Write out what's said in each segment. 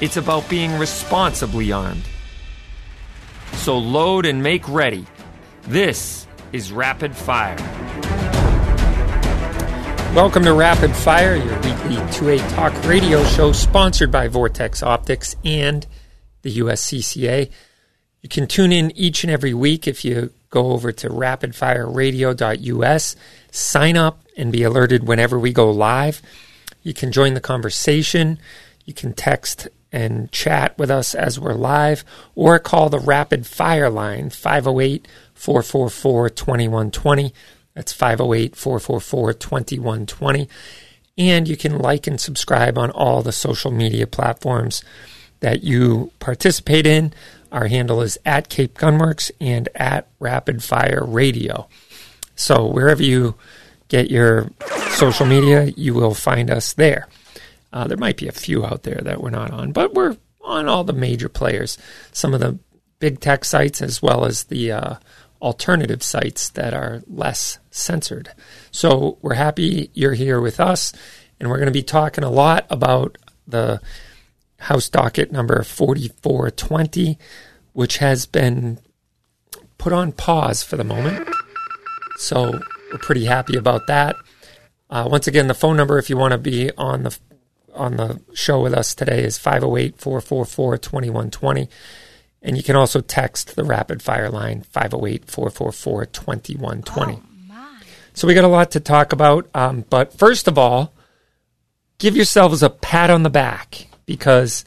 it's about being responsibly armed. So load and make ready. This is Rapid Fire. Welcome to Rapid Fire, your weekly 2A talk radio show sponsored by Vortex Optics and the USCCA. You can tune in each and every week if you go over to rapidfireradio.us, sign up, and be alerted whenever we go live. You can join the conversation. You can text and chat with us as we're live, or call the Rapid Fire line 508 444 2120. That's 508 444 2120. And you can like and subscribe on all the social media platforms that you participate in. Our handle is at Cape Gunworks and at Rapid Fire Radio. So wherever you get your social media, you will find us there. Uh, there might be a few out there that we're not on, but we're on all the major players, some of the big tech sites as well as the uh, alternative sites that are less censored. So we're happy you're here with us, and we're going to be talking a lot about the House docket number 4420, which has been put on pause for the moment. So we're pretty happy about that. Uh, once again, the phone number if you want to be on the on the show with us today is 508-444-2120 and you can also text the rapid fire line 508-444-2120 so we got a lot to talk about um, but first of all give yourselves a pat on the back because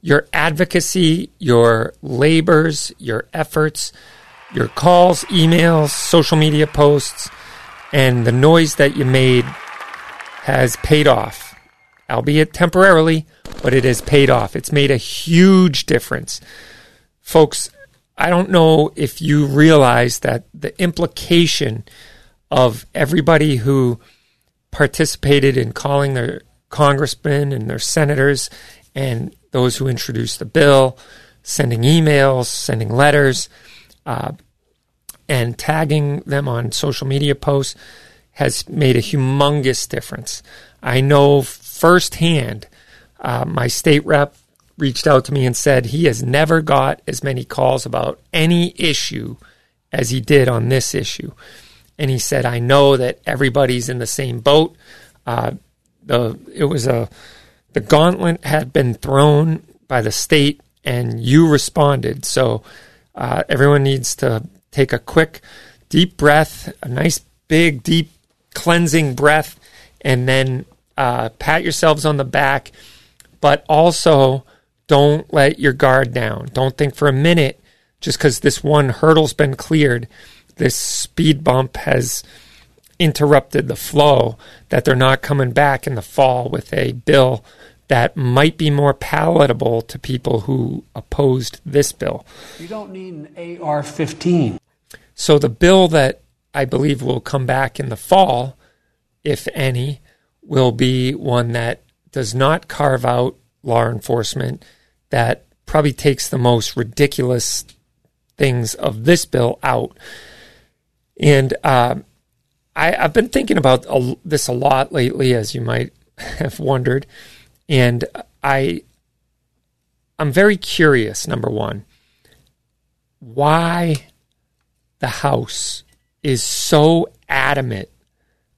your advocacy your labors your efforts your calls emails social media posts and the noise that you made has paid off albeit temporarily, but it has paid off. It's made a huge difference. Folks, I don't know if you realize that the implication of everybody who participated in calling their congressmen and their senators and those who introduced the bill, sending emails, sending letters, uh, and tagging them on social media posts has made a humongous difference. I know firsthand, uh, my state rep reached out to me and said he has never got as many calls about any issue as he did on this issue. And he said, I know that everybody's in the same boat. Uh, the it was a the gauntlet had been thrown by the state, and you responded. So uh, everyone needs to take a quick, deep breath, a nice, big, deep, cleansing breath, and then uh, pat yourselves on the back, but also don't let your guard down. Don't think for a minute just because this one hurdle's been cleared, this speed bump has interrupted the flow, that they're not coming back in the fall with a bill that might be more palatable to people who opposed this bill. You don't need an AR 15. So the bill that I believe will come back in the fall, if any, will be one that does not carve out law enforcement, that probably takes the most ridiculous things of this bill out. And uh, I, have been thinking about a, this a lot lately, as you might have wondered. And I, I'm very curious. Number one, why the House is so adamant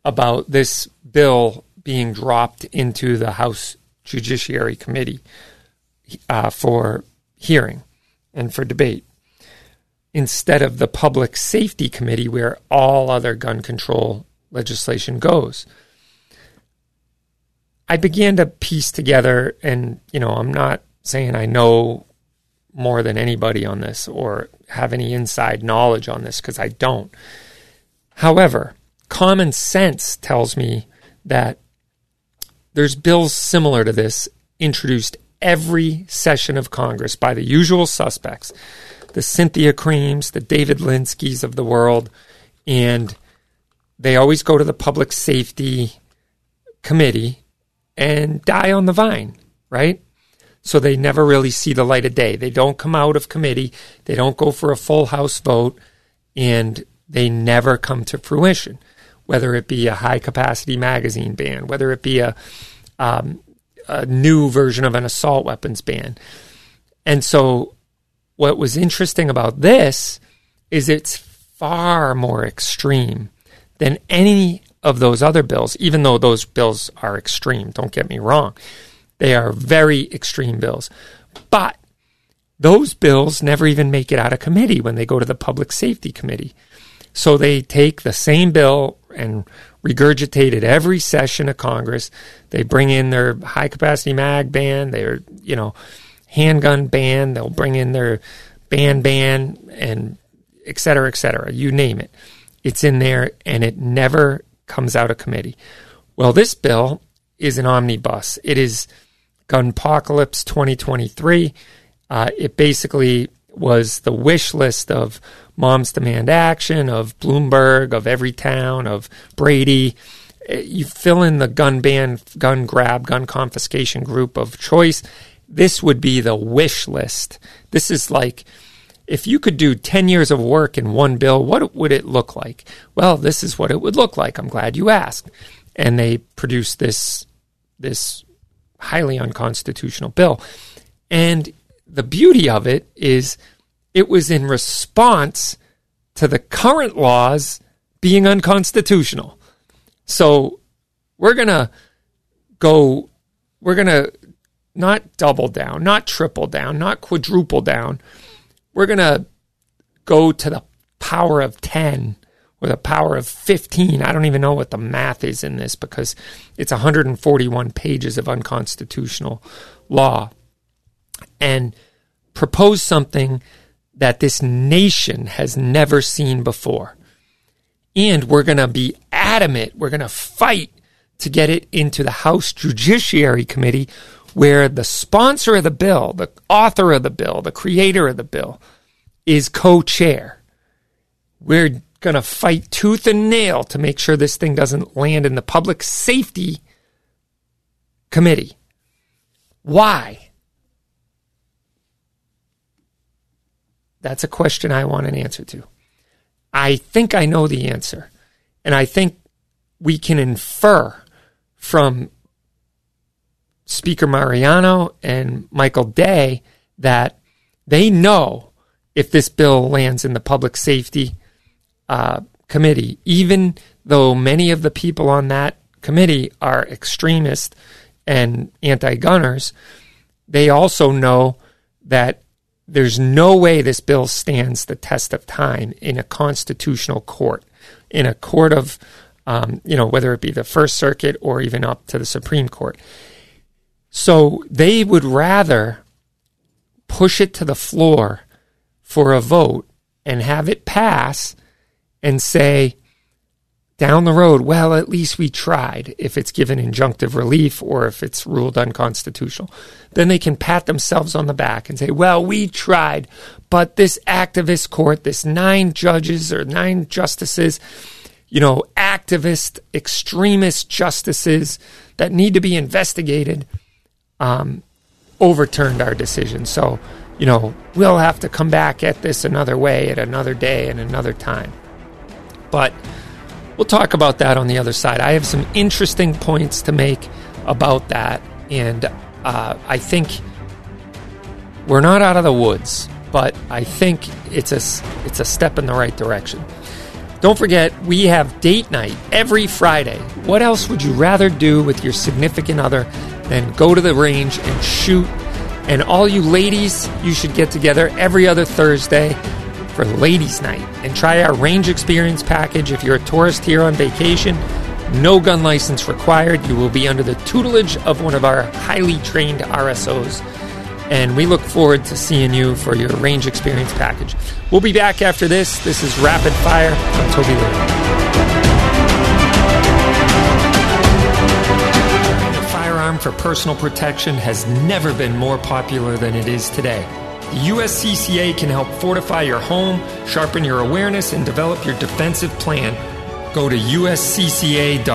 about this bill being dropped into the House Judiciary Committee uh, for hearing and for debate instead of the Public Safety Committee where all other gun control legislation goes. I began to piece together, and you know, I'm not saying I know more than anybody on this or have any inside knowledge on this because I don't. However, common sense tells me that there's bills similar to this introduced every session of Congress by the usual suspects the Cynthia Creems, the David Linskys of the world, and they always go to the Public Safety Committee and die on the vine, right? So they never really see the light of day. They don't come out of committee, they don't go for a full House vote, and they never come to fruition. Whether it be a high capacity magazine ban, whether it be a um, a new version of an assault weapons ban. And so, what was interesting about this is it's far more extreme than any of those other bills, even though those bills are extreme. Don't get me wrong. They are very extreme bills. But those bills never even make it out of committee when they go to the Public Safety Committee. So they take the same bill and regurgitated every session of Congress. They bring in their high capacity mag ban, their you know handgun ban. They'll bring in their ban ban and et cetera, et cetera. You name it, it's in there, and it never comes out of committee. Well, this bill is an omnibus. It is Gunpocalypse 2023. Uh, it basically was the wish list of Moms Demand Action, of Bloomberg, of Everytown, of Brady. Uh, you fill in the gun ban, gun grab, gun confiscation group of choice. This would be the wish list. This is like if you could do 10 years of work in one bill, what would it look like? Well, this is what it would look like. I'm glad you asked. And they produced this this highly unconstitutional bill. And the beauty of it is it was in response to the current laws being unconstitutional. So we're going to go, we're going to not double down, not triple down, not quadruple down. We're going to go to the power of 10 or the power of 15. I don't even know what the math is in this because it's 141 pages of unconstitutional law. And propose something that this nation has never seen before. And we're going to be adamant, we're going to fight to get it into the House Judiciary Committee, where the sponsor of the bill, the author of the bill, the creator of the bill, is co chair. We're going to fight tooth and nail to make sure this thing doesn't land in the public safety committee. Why? That's a question I want an answer to. I think I know the answer. And I think we can infer from Speaker Mariano and Michael Day that they know if this bill lands in the public safety uh, committee, even though many of the people on that committee are extremists and anti gunners, they also know that there's no way this bill stands the test of time in a constitutional court, in a court of, um, you know, whether it be the First Circuit or even up to the Supreme Court. So they would rather push it to the floor for a vote and have it pass and say down the road, well, at least we tried if it's given injunctive relief or if it's ruled unconstitutional. Then they can pat themselves on the back and say, well, we tried, but this activist court, this nine judges or nine justices, you know, activist, extremist justices that need to be investigated, um, overturned our decision. So, you know, we'll have to come back at this another way at another day and another time. But we'll talk about that on the other side. I have some interesting points to make about that, and uh, I think we're not out of the woods, but I think it's a it's a step in the right direction. Don't forget, we have date night every Friday. What else would you rather do with your significant other than go to the range and shoot? And all you ladies, you should get together every other Thursday for Ladies' Night and try our range experience package if you're a tourist here on vacation. No gun license required. You will be under the tutelage of one of our highly trained RSOs. And we look forward to seeing you for your range experience package. We'll be back after this. This is Rapid Fire. I'm Toby Lee. for personal protection has never been more popular than it is today. USCCA can help fortify your home, sharpen your awareness, and develop your defensive plan. Go to uscca.co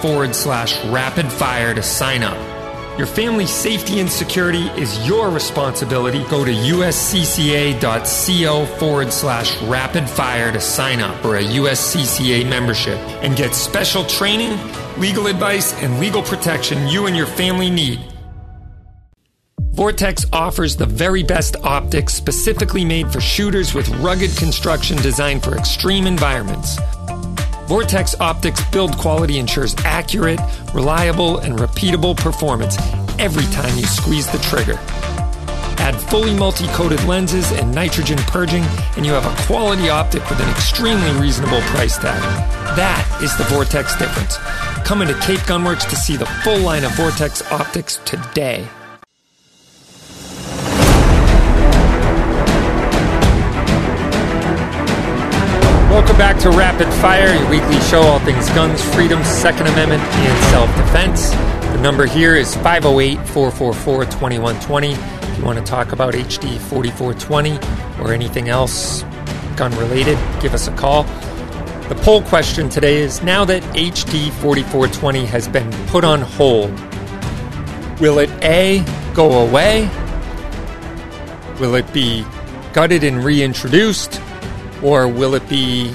forward slash rapid fire to sign up. Your family's safety and security is your responsibility. Go to uscca.co forward slash rapid fire to sign up for a USCCA membership and get special training, legal advice, and legal protection you and your family need. Vortex offers the very best optics specifically made for shooters with rugged construction designed for extreme environments. Vortex Optics build quality ensures accurate, reliable, and repeatable performance every time you squeeze the trigger. Add fully multi coated lenses and nitrogen purging, and you have a quality optic with an extremely reasonable price tag. That is the Vortex difference. Come into Cape Gunworks to see the full line of Vortex optics today. Welcome back to Rapid Fire, your weekly show, all things guns, freedom, Second Amendment, and self defense. The number here is 508 444 2120. If you want to talk about HD 4420 or anything else gun related, give us a call. The poll question today is now that HD 4420 has been put on hold, will it A, go away? Will it be gutted and reintroduced? Or will it be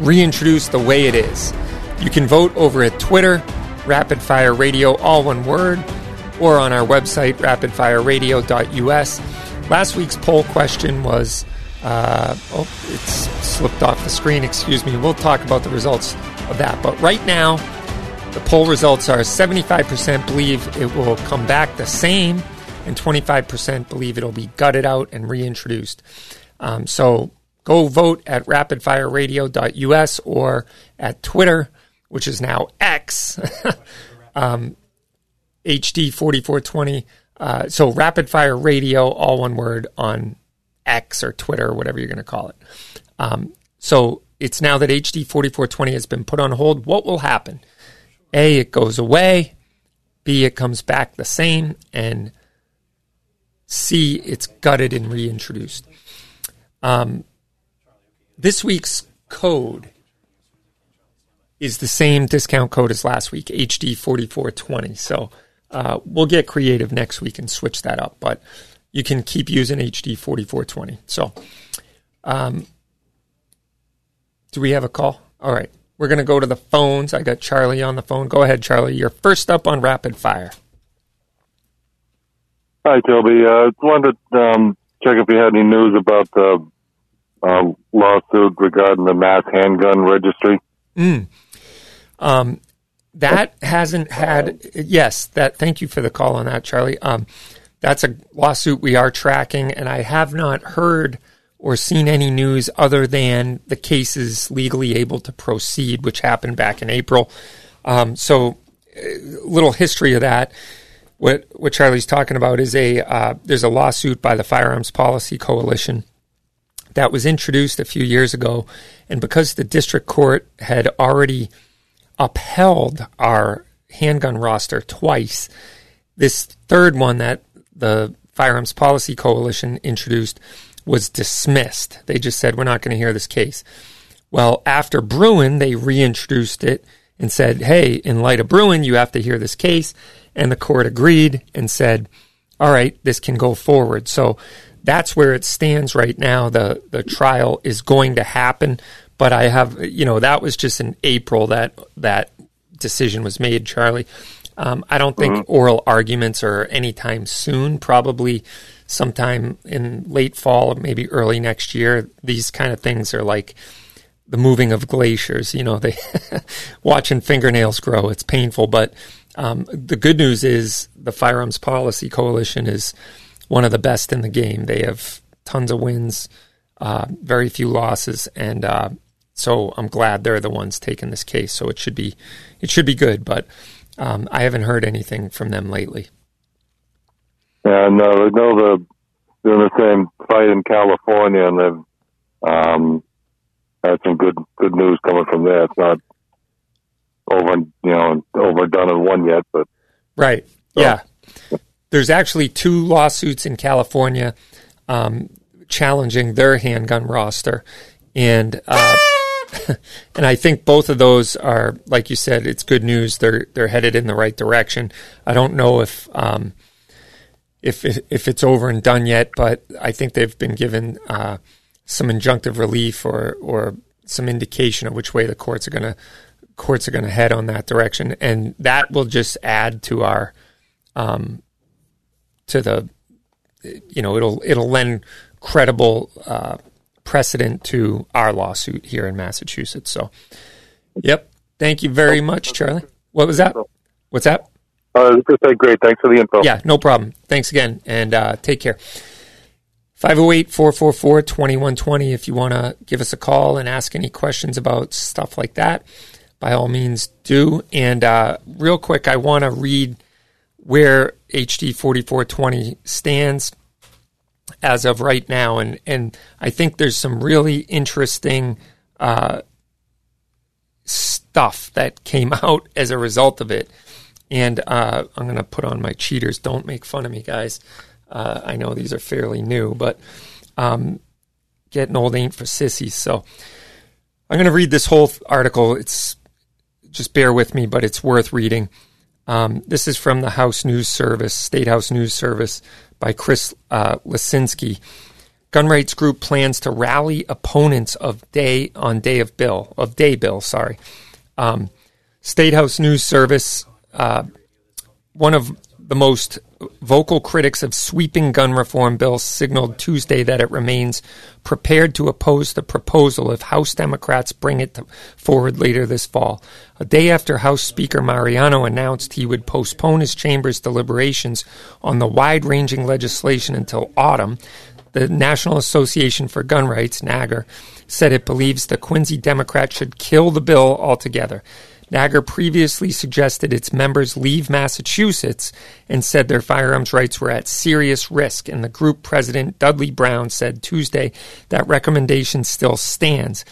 reintroduced the way it is? You can vote over at Twitter, Rapid Fire Radio, all one word, or on our website, rapidfireradio.us. Last week's poll question was uh, oh, it's slipped off the screen, excuse me. We'll talk about the results of that. But right now, the poll results are 75% believe it will come back the same, and 25% believe it'll be gutted out and reintroduced. Um, so go vote at rapidfireradio.us or at Twitter, which is now X, um, HD4420. Uh, so Rapid Fire Radio, all one word, on X or Twitter whatever you're going to call it. Um, so it's now that HD4420 has been put on hold. What will happen? A, it goes away. B, it comes back the same. And C, it's gutted and reintroduced. Um, this week's code is the same discount code as last week, HD4420. So uh, we'll get creative next week and switch that up, but you can keep using HD4420. So, um, do we have a call? All right. We're going to go to the phones. I got Charlie on the phone. Go ahead, Charlie. You're first up on rapid fire. Hi, Toby. I uh, wanted to um, check if you had any news about the uh, lawsuit regarding the mass handgun registry. Mm. Um, that hasn't had yes. That thank you for the call on that, Charlie. Um, that's a lawsuit we are tracking, and I have not heard or seen any news other than the case is legally able to proceed, which happened back in April. Um, so, a little history of that. What what Charlie's talking about is a uh, there's a lawsuit by the Firearms Policy Coalition that was introduced a few years ago, and because the district court had already upheld our handgun roster twice, this third one that the Firearms Policy Coalition introduced was dismissed. They just said we're not going to hear this case. Well, after Bruen, they reintroduced it and said, "Hey, in light of Bruen, you have to hear this case." and the court agreed and said, "All right, this can go forward." So that's where it stands right now. the The trial is going to happen, but I have, you know, that was just in April that that decision was made, Charlie. Um, I don't think mm-hmm. oral arguments are anytime soon. Probably sometime in late fall, maybe early next year. These kind of things are like the moving of glaciers. You know, they watching fingernails grow. It's painful, but um, the good news is the Firearms Policy Coalition is one of the best in the game. They have tons of wins, uh, very few losses, and uh, so I'm glad they're the ones taking this case. So it should be it should be good, but um, I haven't heard anything from them lately. Yeah, no, know the doing the same fight in California, and they've um, had some good good news coming from there. It's not over you know overdone and won yet, but right, so. yeah. There's actually two lawsuits in California um, challenging their handgun roster, and uh, and I think both of those are, like you said, it's good news. They're they're headed in the right direction. I don't know if um, if if it's over and done yet, but I think they've been given uh, some injunctive relief or or some indication of which way the courts are going to courts are going to head on that direction, and that will just add to our um, to the you know it'll it'll lend credible uh, precedent to our lawsuit here in Massachusetts. So, yep. Thank you very much, Charlie. What was that? What's that? Uh, great. Thanks for the info. Yeah, no problem. Thanks again, and uh, take care. 508 444 2120 if you want to give us a call and ask any questions about stuff like that. By all means, do. And uh, real quick, I want to read where HD 4420 stands as of right now. And, and I think there's some really interesting uh, stuff that came out as a result of it. And uh, I'm going to put on my cheaters. Don't make fun of me, guys. Uh, I know these are fairly new, but um, getting old ain't for sissies. So I'm going to read this whole article. It's just bear with me, but it's worth reading. Um, this is from the House News Service, State House News Service, by Chris uh, Lisinski. Gun rights group plans to rally opponents of day on day of bill of day bill. Sorry, um, State House News Service. Uh, one of the most vocal critics of sweeping gun reform bills signaled Tuesday that it remains prepared to oppose the proposal if House Democrats bring it forward later this fall. A day after House Speaker Mariano announced he would postpone his chamber's deliberations on the wide ranging legislation until autumn, the National Association for Gun Rights, NAGR, said it believes the Quincy Democrats should kill the bill altogether. NAGR previously suggested its members leave Massachusetts and said their firearms rights were at serious risk, and the group president Dudley Brown said Tuesday that recommendation still stands.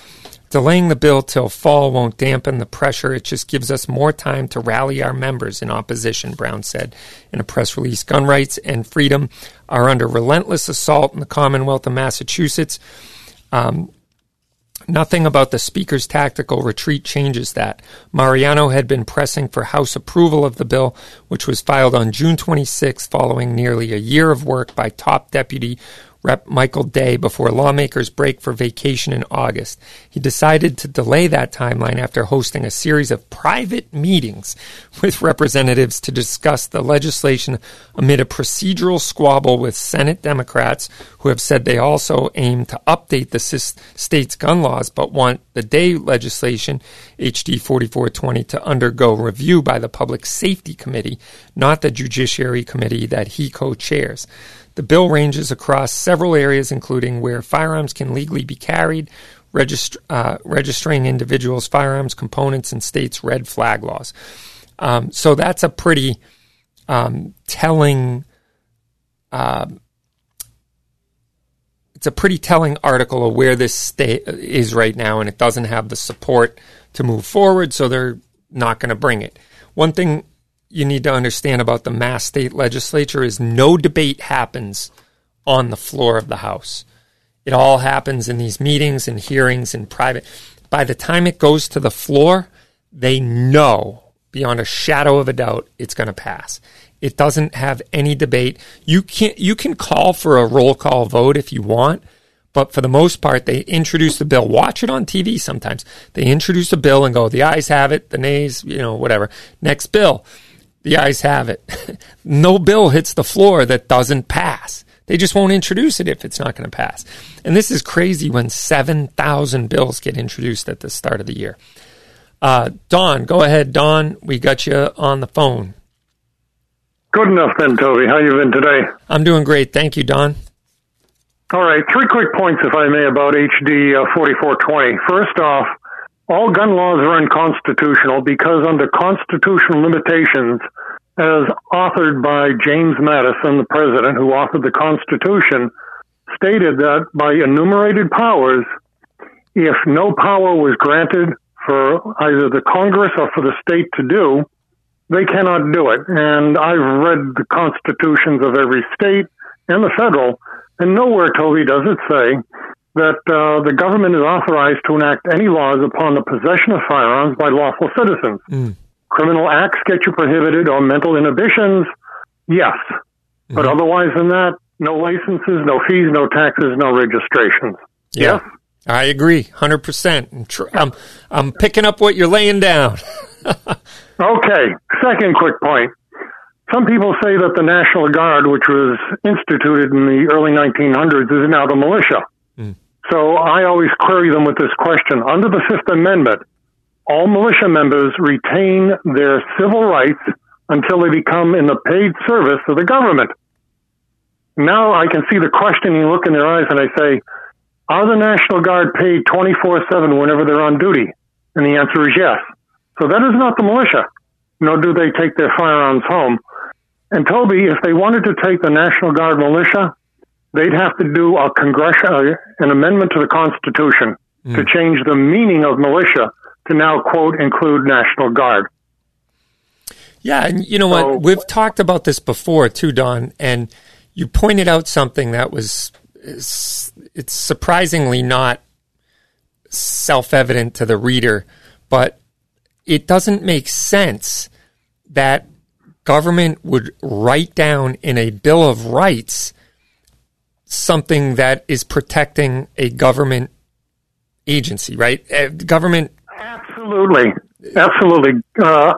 Delaying the bill till fall won't dampen the pressure. It just gives us more time to rally our members in opposition, Brown said in a press release. Gun rights and freedom are under relentless assault in the Commonwealth of Massachusetts. Um, Nothing about the Speaker's tactical retreat changes that. Mariano had been pressing for House approval of the bill, which was filed on June 26 following nearly a year of work by top deputy Rep. Michael Day before lawmakers break for vacation in August. He decided to delay that timeline after hosting a series of private meetings with representatives to discuss the legislation amid a procedural squabble with Senate Democrats who have said they also aim to update the state's gun laws but want the Day legislation, HD 4420, to undergo review by the Public Safety Committee, not the Judiciary Committee that he co chairs. The bill ranges across several areas, including where firearms can legally be carried, uh, registering individuals' firearms components, and states' red flag laws. Um, so that's a pretty um, telling. Uh, it's a pretty telling article of where this state is right now, and it doesn't have the support to move forward, so they're not going to bring it. One thing you need to understand about the Mass state legislature is no debate happens on the floor of the House. It all happens in these meetings and hearings in private. By the time it goes to the floor, they know beyond a shadow of a doubt it's going to pass. It doesn't have any debate. You can you can call for a roll call vote if you want, but for the most part, they introduce the bill. Watch it on TV sometimes. They introduce a bill and go, the ayes have it, the nays, you know, whatever. Next bill the ayes have it. no bill hits the floor that doesn't pass. They just won't introduce it if it's not going to pass. And this is crazy when 7,000 bills get introduced at the start of the year. Uh, Don, go ahead, Don. We got you on the phone. Good enough then, Toby. How you been today? I'm doing great. Thank you, Don. All right, three quick points, if I may, about HD uh, 4420. First off, all gun laws are unconstitutional because under constitutional limitations, as authored by James Madison, the president who authored the Constitution, stated that by enumerated powers, if no power was granted for either the Congress or for the state to do, they cannot do it. And I've read the constitutions of every state and the federal, and nowhere, Toby, does it say that uh, the government is authorized to enact any laws upon the possession of firearms by lawful citizens. Mm. Criminal acts get you prohibited or mental inhibitions, yes. Mm-hmm. But otherwise than that, no licenses, no fees, no taxes, no registrations. Yeah. Yes? I agree, 100%. I'm, I'm picking up what you're laying down. okay, second quick point. Some people say that the National Guard, which was instituted in the early 1900s, is now the militia. Mm. So I always query them with this question. Under the Fifth Amendment, all militia members retain their civil rights until they become in the paid service of the government. Now I can see the questioning look in their eyes and I say, are the National Guard paid 24 7 whenever they're on duty? And the answer is yes. So that is not the militia, nor do they take their firearms home. And Toby, if they wanted to take the National Guard militia, they'd have to do a congressional, an amendment to the Constitution mm. to change the meaning of militia to now, quote, include National Guard. Yeah, and you know so, what? We've talked about this before too, Don, and you pointed out something that was it's surprisingly not self-evident to the reader, but it doesn't make sense that government would write down in a bill of rights something that is protecting a government agency, right? Uh, government. Absolutely. Absolutely. Uh,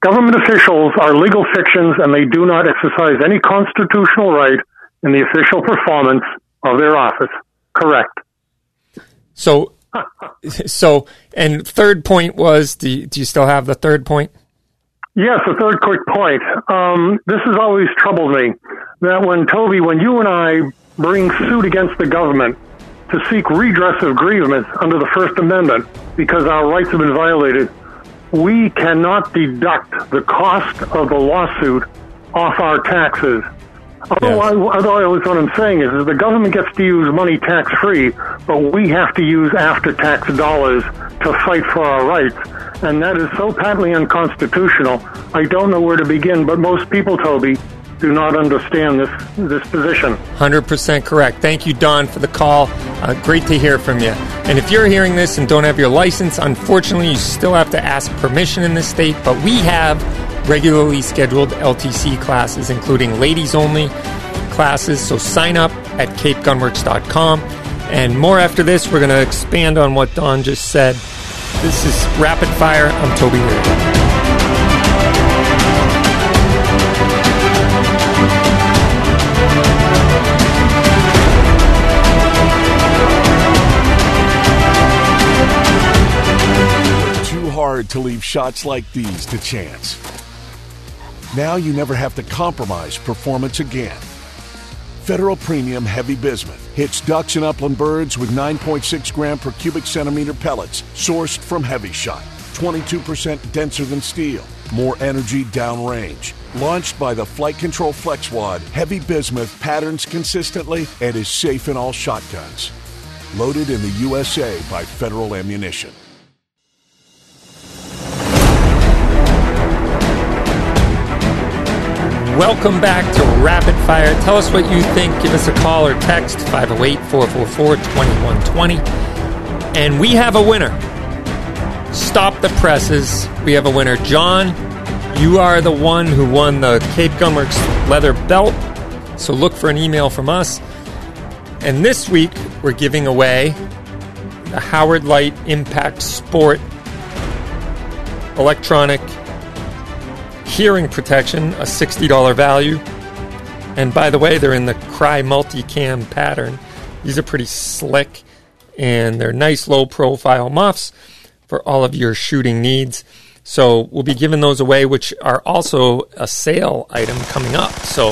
government officials are legal fictions and they do not exercise any constitutional right in the official performance of their office. Correct. So, so, and third point was, do you, do you still have the third point? Yes, a third quick point. Um, this has always troubled me that when Toby, when you and I bring suit against the government to seek redress of grievance under the First Amendment because our rights have been violated, we cannot deduct the cost of the lawsuit off our taxes. Otherwise, yes. otherwise, what I'm saying is, is the government gets to use money tax free, but we have to use after tax dollars to fight for our rights. And that is so patently unconstitutional. I don't know where to begin, but most people, Toby, do not understand this this position. 100% correct. Thank you, Don, for the call. Uh, great to hear from you. And if you're hearing this and don't have your license, unfortunately, you still have to ask permission in this state, but we have regularly scheduled LTC classes, including ladies only classes. So sign up at capegunworks.com. And more after this, we're going to expand on what Don just said. This is Rapid Fire. I'm Toby hard to leave shots like these to chance. Now you never have to compromise performance again. Federal Premium HEVI-Bismuth hits ducks and upland birds with 9.6 gram per cubic centimeter pellets sourced from HEVI-Shot. 22% denser than steel, more energy downrange. Launched by the Flight Control FlexWad, HEVI-Bismuth patterns consistently and is safe in all shotguns. Loaded in the USA by Federal Ammunition. Welcome back to Rapid Fire. Tell us what you think. Give us a call or text 508 444 2120. And we have a winner. Stop the presses. We have a winner. John, you are the one who won the Cape Gunworks leather belt. So look for an email from us. And this week, we're giving away the Howard Leight Impact Sport electronic hearing protection, a $60 value. And by the way, they're in the Crye multicam pattern. These are pretty slick and they're nice low profile muffs for all of your shooting needs. So we'll be giving those away, which are also a sale item coming up. So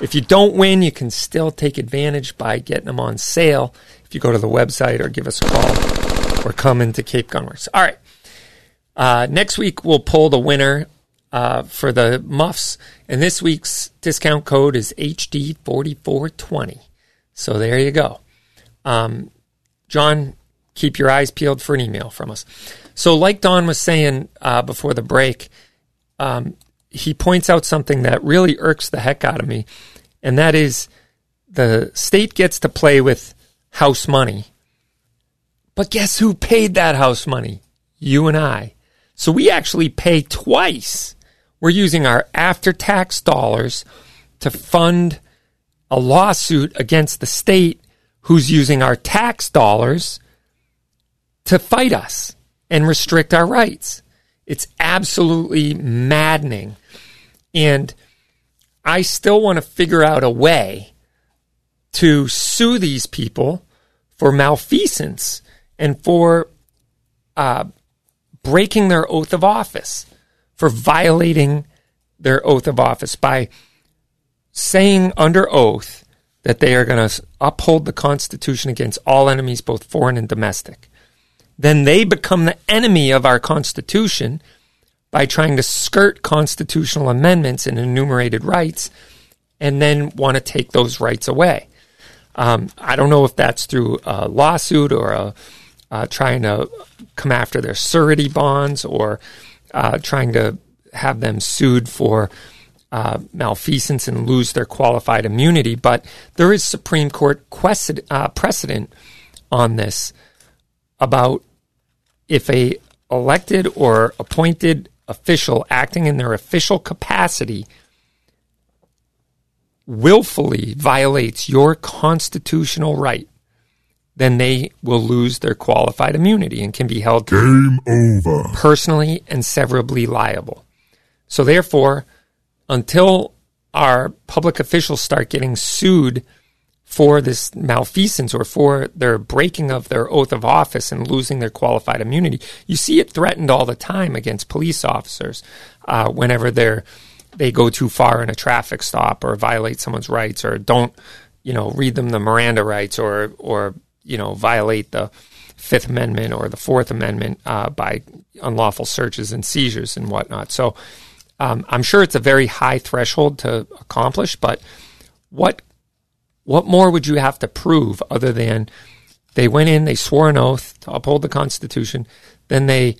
if you don't win, you can still take advantage by getting them on sale if you go to the website or give us a call or come into Cape Gunworks. All right. Uh, next week, we'll pull the winner uh, for the muffs. And this week's discount code is HD4420. So there you go. Um, John, keep your eyes peeled for an email from us. So, like Don was saying uh, before the break, um, he points out something that really irks the heck out of me, and that is the state gets to play with house money. But guess who paid that house money? You and I. So we actually pay twice. We're using our after tax dollars to fund a lawsuit against the state who's using our tax dollars to fight us and restrict our rights. It's absolutely maddening. And I still want to figure out a way to sue these people for malfeasance and for uh, breaking their oath of office, for violating their oath of office by saying under oath that they are going to uphold the Constitution against all enemies, both foreign and domestic. Then they become the enemy of our Constitution by trying to skirt constitutional amendments and enumerated rights and then want to take those rights away. Um, I don't know if that's through a lawsuit or a, uh, trying to come after their surety bonds or uh, trying to have them sued for uh, malfeasance and lose their qualified immunity. But there is Supreme Court uh, precedent on this about if a elected or appointed official acting in their official capacity willfully violates your constitutional right, then they will lose their qualified immunity and can be held Game over. personally and severably liable. So therefore, until our public officials start getting sued for this malfeasance or for their breaking of their oath of office and losing their qualified immunity. You see it threatened all the time against police officers uh, whenever they're they go too far in a traffic stop or violate someone's rights or don't you know read them the Miranda rights or or you know violate the Fifth Amendment or the Fourth Amendment uh, by unlawful searches and seizures and whatnot. So um, I'm sure it's a very high threshold to accomplish, but what what more would you have to prove other than they went in, they swore an oath to uphold the Constitution, then they,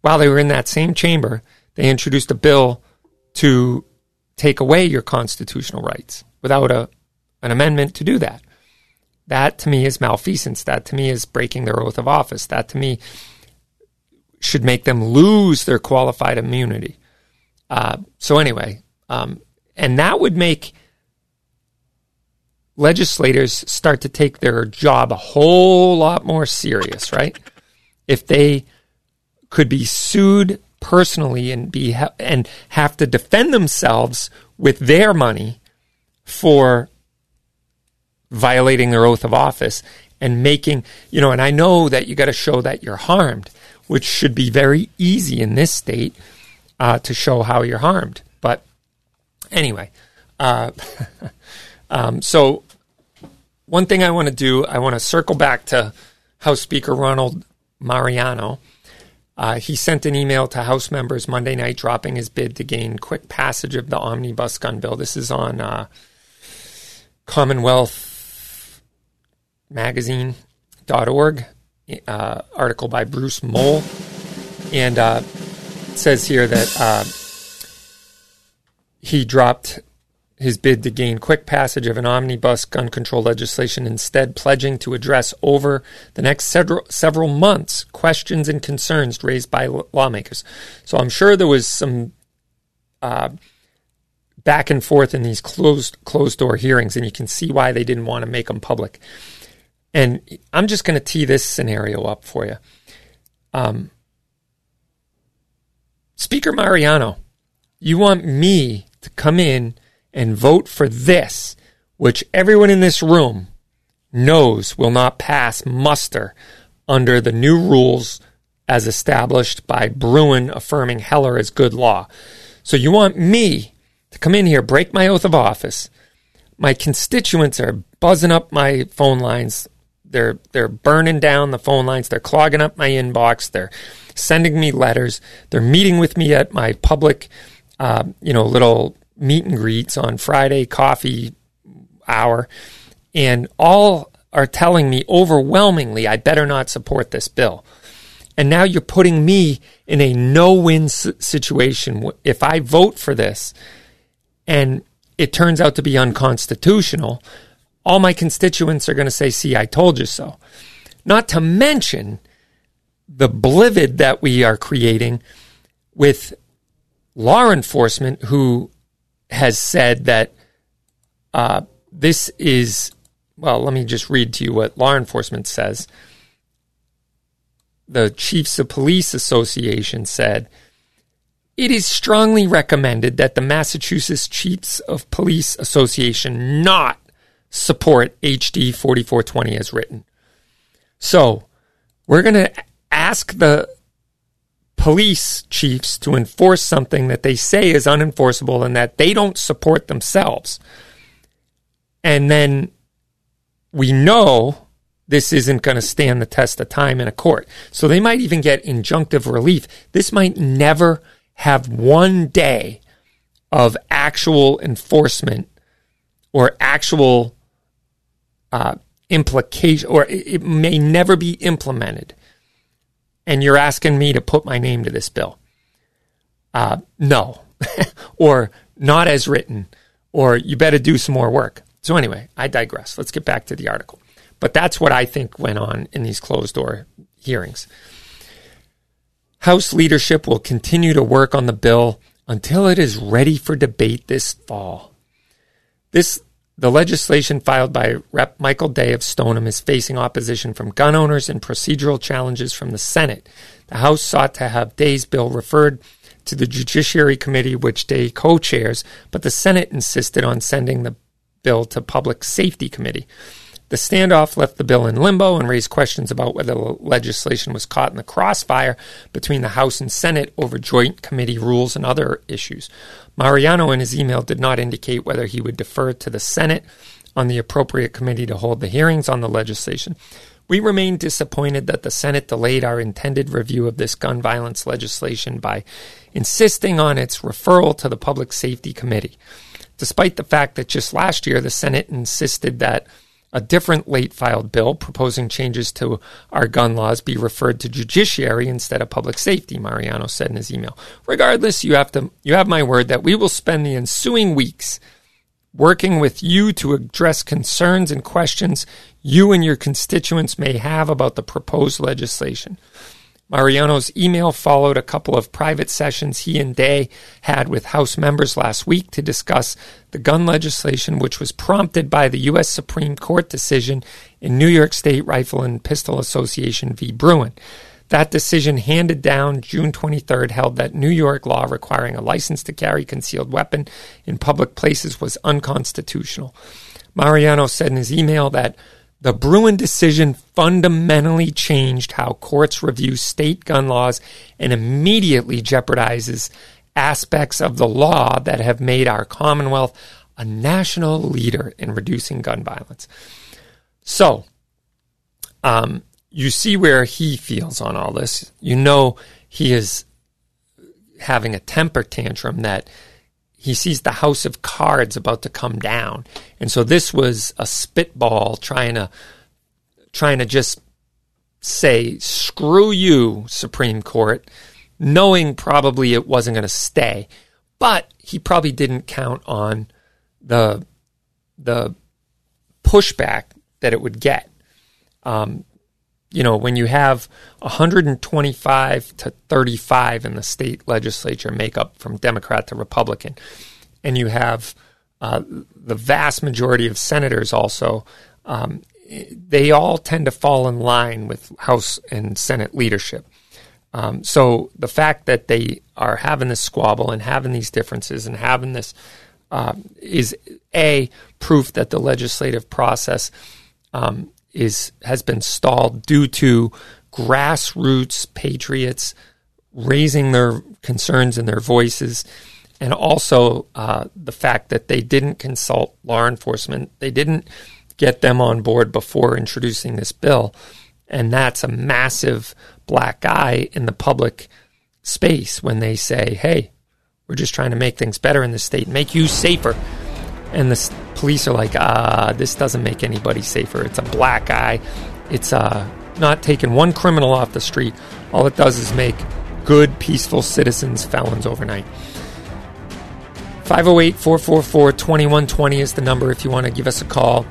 while they were in that same chamber, they introduced a bill to take away your constitutional rights without a an amendment to do that. That to me is malfeasance. That to me is breaking their oath of office. That to me should make them lose their qualified immunity. Uh, so anyway, um, and that would make legislators start to take their job a whole lot more serious, right? If they could be sued personally and be and have to defend themselves with their money for violating their oath of office and making, you know, and I know that you got to show that you're harmed, which should be very easy in this state uh, to show how you're harmed. But anyway, uh, Um, so, one thing I want to do, I want to circle back to House Speaker Ronald Mariano. Uh, he sent an email to House members Monday night dropping his bid to gain quick passage of the omnibus gun bill. This is on uh, Commonwealth Magazine.org, uh, article by Bruce Mohl. And uh, says here that uh, he dropped his bid to gain quick passage of an omnibus gun control legislation, instead pledging to address over the next several, several months questions and concerns raised by lawmakers. So I'm sure there was some uh, back and forth in these closed closed door hearings, and you can see why they didn't want to make them public. And I'm just going to tee this scenario up for you. Um, Speaker Mariano, you want me to come in and vote for this, which everyone in this room knows will not pass muster under the new rules as established by Bruen affirming Heller as good law. So you want me to come in here, break my oath of office. My constituents are buzzing up my phone lines. They're they're burning down the phone lines. They're clogging up my inbox. They're sending me letters. They're meeting with me at my public, uh, you know, little meet and greets on Friday, coffee hour, and all are telling me overwhelmingly I better not support this bill. And now you're putting me in a no win situation. If I vote for this and it turns out to be unconstitutional, all my constituents are going to say, see, I told you so. Not to mention the blivid that we are creating with law enforcement who has said that uh, this is, well, let me just read to you what law enforcement says. The Chiefs of Police Association said, it is strongly recommended that the Massachusetts Chiefs of Police Association not support HD 4420 as written. So, we're going to ask the police chiefs to enforce something that they say is unenforceable and that they don't support themselves. And then we know this isn't going to stand the test of time in a court. So they might even get injunctive relief. This might never have one day of actual enforcement or actual uh, implication, or it may never be implemented. And you're asking me to put my name to this bill. Uh, no, or not as written, or you better do some more work. So, anyway, I digress. Let's get back to the article. But that's what I think went on in these closed door hearings. House leadership will continue to work on the bill until it is ready for debate this fall. This the legislation filed by Rep. Michael Day of Stoneham is facing opposition from gun owners and procedural challenges from the Senate. The House sought to have Day's bill referred to the Judiciary Committee, which Day co chairs, but the Senate insisted on sending the bill to Public Safety Committee. The standoff left the bill in limbo and raised questions about whether the legislation was caught in the crossfire between the House and Senate over joint committee rules and other issues. Mariano, in his email, did not indicate whether he would defer to the Senate on the appropriate committee to hold the hearings on the legislation. We remain disappointed that the Senate delayed our intended review of this gun violence legislation by insisting on its referral to the Public Safety Committee, despite the fact that just last year the Senate insisted that a different late filed bill proposing changes to our gun laws be referred to judiciary instead of public safety, Mariano said in his email. Regardless, you have to you have my word that we will spend the ensuing weeks working with you to address concerns and questions you and your constituents may have about the proposed legislation. Mariano's email followed a couple of private sessions he and Day had with House members last week to discuss the gun legislation, which was prompted by the U.S. Supreme Court decision in New York State Rifle and Pistol Association v. Bruen. That decision, handed down June 23rd, held that New York law requiring a license to carry concealed weapon in public places was unconstitutional. Mariano said in his email that the Bruen decision fundamentally changed how courts review state gun laws and immediately jeopardizes aspects of the law that have made our Commonwealth a national leader in reducing gun violence. So, um, you see where he feels on all this. You know he is having a temper tantrum that he sees the house of cards about to come down. And so this was a spitball trying to trying to just say screw you Supreme Court, knowing probably it wasn't going to stay. But he probably didn't count on the the pushback that it would get. Um, you know, when you have 125 to 35 in the state legislature make up from Democrat to Republican, and you have uh, the vast majority of senators also, um, they all tend to fall in line with House and Senate leadership. Um, so the fact that they are having this squabble and having these differences and having this uh, is a proof that the legislative process um, is has been stalled due to grassroots patriots raising their concerns and their voices, and also uh, the fact that they didn't consult law enforcement. They didn't get them on board before introducing this bill, and that's a massive black eye in the public space when they say, "Hey, we're just trying to make things better in the state, make you safer." And the police are like, ah, this doesn't make anybody safer. It's a black eye. It's uh, not taking one criminal off the street. All it does is make good, peaceful citizens felons overnight. 508 444 2120 is the number if you want to give us a call.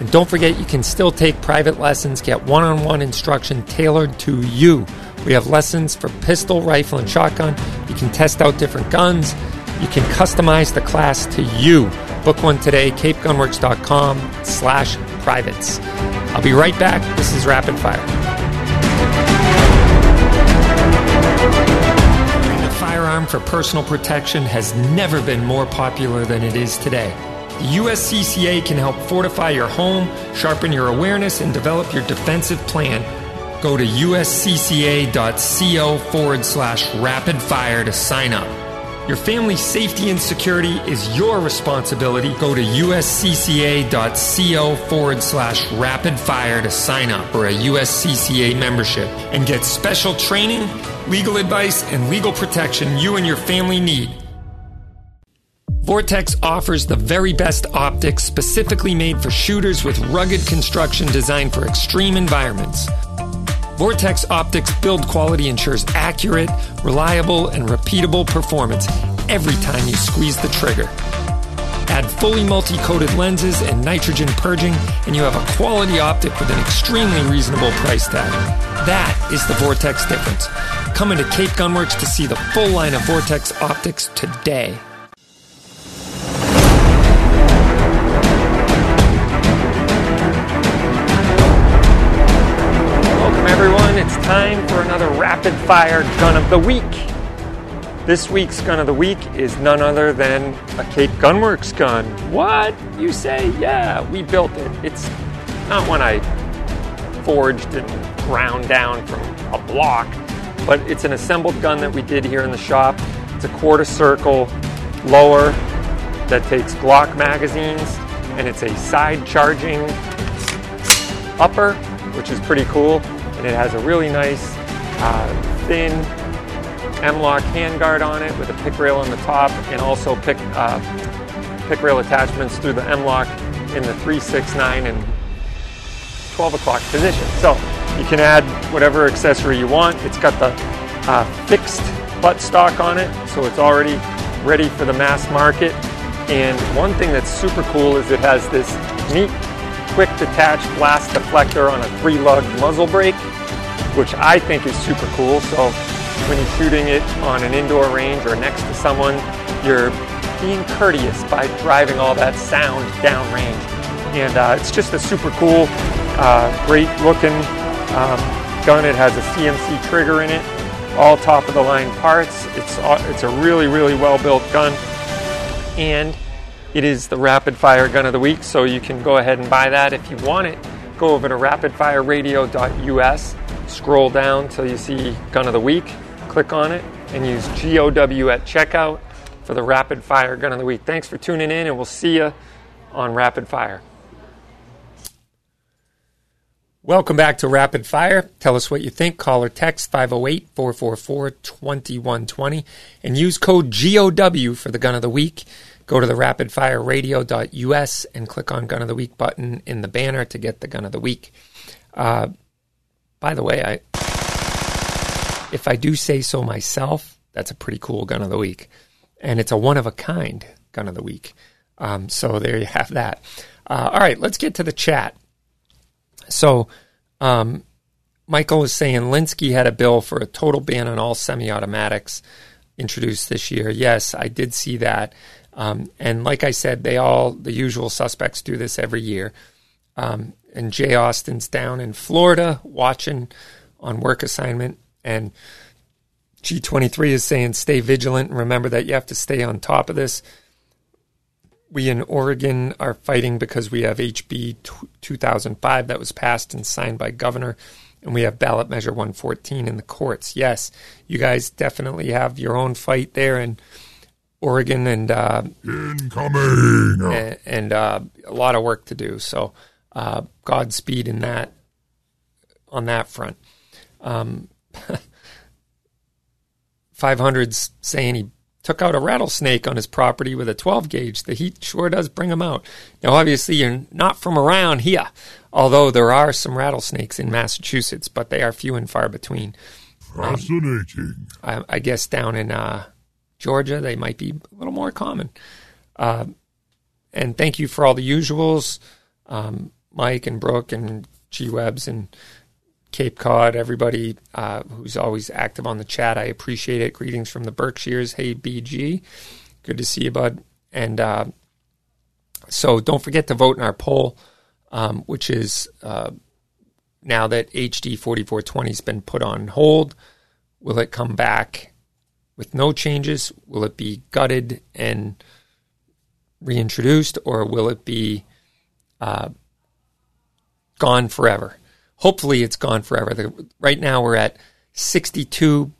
And don't forget, you can still take private lessons, get one on one instruction tailored to you. We have lessons for pistol, rifle, and shotgun. You can test out different guns. You can customize the class to you. Book one today, capegunworks.com slash privates. I'll be right back. This is Rapid Fire. A firearm for personal protection has never been more popular than it is today. The USCCA can help fortify your home, sharpen your awareness, and develop your defensive plan. Go to uscca.co forward slash rapid fire to sign up. Your family's safety and security is your responsibility. Go to uscca.co forward slash rapid fire to sign up for a USCCA membership and get special training, legal advice, and legal protection you and your family need. Vortex offers the very best optics specifically made for shooters with rugged construction designed for extreme environments. Vortex Optics build quality ensures accurate, reliable, and repeatable performance every time you squeeze the trigger. Add fully multi coated lenses and nitrogen purging, and you have a quality optic with an extremely reasonable price tag. That is the Vortex difference. Come into Cape Gunworks to see the full line of Vortex optics today. Rapid fire gun of the week. This week's gun of the week is none other than a Cape Gunworks gun. What? You say? Yeah, we built it. It's not one I forged and ground down from a block, but it's an assembled gun that we did here in the shop. It's a quarter circle lower that takes Glock magazines, and it's a side charging upper, which is pretty cool. And it has a really nice, uh, thin M-LOK handguard on it with a pick rail on the top, and also pick uh, pick rail attachments through the M-LOK in the 3, 6, 9, and 12 o'clock position. So you can add whatever accessory you want. It's got the uh, fixed butt stock on it, so it's already ready for the mass market. And one thing that's super cool is it has this neat quick detach blast deflector on a three lug muzzle brake, which I think is super cool. So when you're shooting it on an indoor range or next to someone, you're being courteous by driving all that sound downrange. And uh, it's just a super cool, uh, great looking um, gun. It has a CMC trigger in it, all top of the line parts. It's, it's a really, really well built gun. And it is the rapid fire gun of the week, so you can go ahead and buy that if you want it. Go over to rapidfireradio.us, scroll down till you see gun of the week, click on it, and use GOW at checkout for the rapid fire gun of the week. Thanks for tuning in, and we'll see you on Rapid Fire. Welcome back to Rapid Fire. Tell us what you think. Call or text 508 444 2120 and use code GOW for the gun of the week. Go to the rapidfireradio.us and click on Gun of the Week button in the banner to get the Gun of the Week. Uh, by the way, I, if I do say so myself, that's a pretty cool Gun of the Week. And it's a one of a kind Gun of the Week. Um, so there you have that. Uh, all right, let's get to the chat. So, um, Michael is saying Linsky had a bill for a total ban on all semi automatics introduced this year. Yes, I did see that. Um, and like I said, they all, the usual suspects, do this every year. Um, and Jay Austin's down in Florida watching on work assignment. And G23 is saying stay vigilant and remember that you have to stay on top of this. We in Oregon are fighting because we have HB 2005 that was passed and signed by governor, and we have ballot measure 114 in the courts. Yes, you guys definitely have your own fight there, in Oregon and uh, incoming and, and uh, a lot of work to do. So uh, Godspeed in that on that front. Um, 500's saying he took out a rattlesnake on his property with a 12 gauge. The heat sure does bring them out. Now, obviously, you're not from around here, although there are some rattlesnakes in Massachusetts, but they are few and far between. Fascinating. I, I guess down in uh, Georgia, they might be a little more common. Uh, and thank you for all the usuals, um, Mike and Brooke and G Webs and Cape Cod, everybody uh, who's always active on the chat. I appreciate it. Greetings from the Berkshires. Hey, BG. Good to see you, bud. And uh, so don't forget to vote in our poll, um, which is uh, now that HD 4420 has been put on hold. Will it come back with no changes? Will it be gutted and reintroduced, or will it be uh, gone forever? hopefully it's gone forever. The, right now we're at 62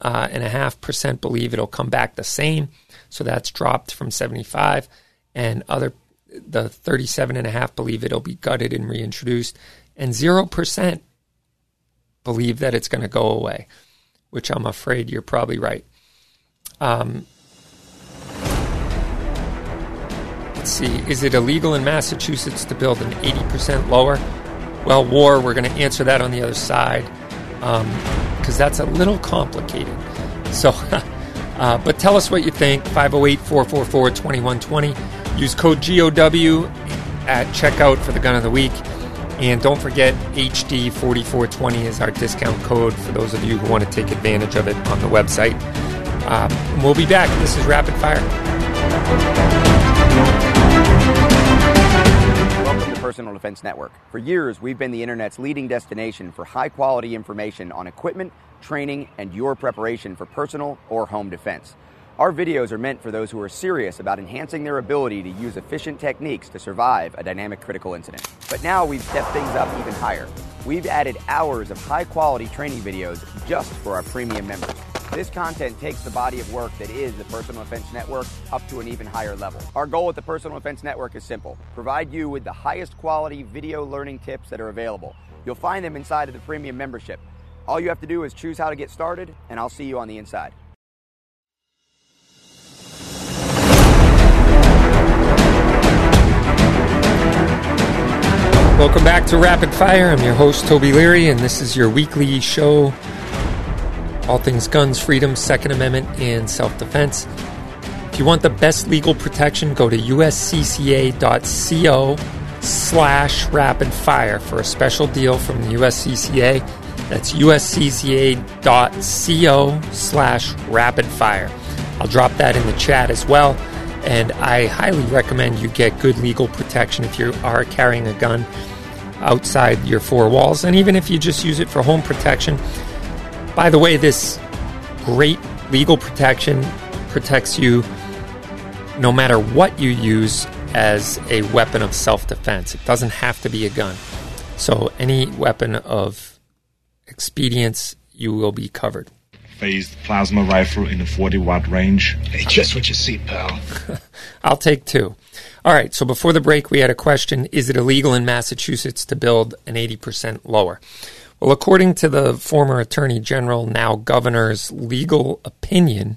uh, and a half percent believe it'll come back the same. So that's dropped from 75 and other the 37 and a half believe it'll be gutted and reintroduced and 0% believe that it's going to go away, which I'm afraid you're probably right. Um, let's see. Is it illegal in Massachusetts to build an 80% lower? Well, war, we're going to answer that on the other side because um, that's a little complicated. So, uh, but tell us what you think. 508 444 2120. Use code GOW at checkout for the gun of the week. And don't forget, HD4420 is our discount code for those of you who want to take advantage of it on the website. Um, we'll be back. This is Rapid Fire. Personal Defense Network. For years, we've been the internet's leading destination for high quality information on equipment, training, and your preparation for personal or home defense. Our videos are meant for those who are serious about enhancing their ability to use efficient techniques to survive a dynamic critical incident. But now we've stepped things up even higher. We've added hours of high quality training videos just for our premium members. This content takes the body of work that is the Personal Defense Network up to an even higher level. Our goal with the Personal Defense Network is simple provide you with the highest quality video learning tips that are available. You'll find them inside of the premium membership. All you have to do is choose how to get started, and I'll see you on the inside. Welcome back to Rapid Fire. I'm your host, Toby Leary, and this is your weekly show all things guns, freedom, Second Amendment, and self defense. If you want the best legal protection, go to uscca.co slash rapid fire for a special deal from the USCCA. That's uscca.co slash rapid fire. I'll drop that in the chat as well. And I highly recommend you get good legal protection if you are carrying a gun outside your four walls. And even if you just use it for home protection, by the way, this great legal protection protects you no matter what you use as a weapon of self defense. It doesn't have to be a gun. So, any weapon of expedience, you will be covered. Phased plasma rifle in the 40 watt range. Hey, just what you see, pal. I'll take two. All right, so before the break, we had a question Is it illegal in Massachusetts to build an 80% lower? Well, according to the former Attorney General, now Governor's legal opinion,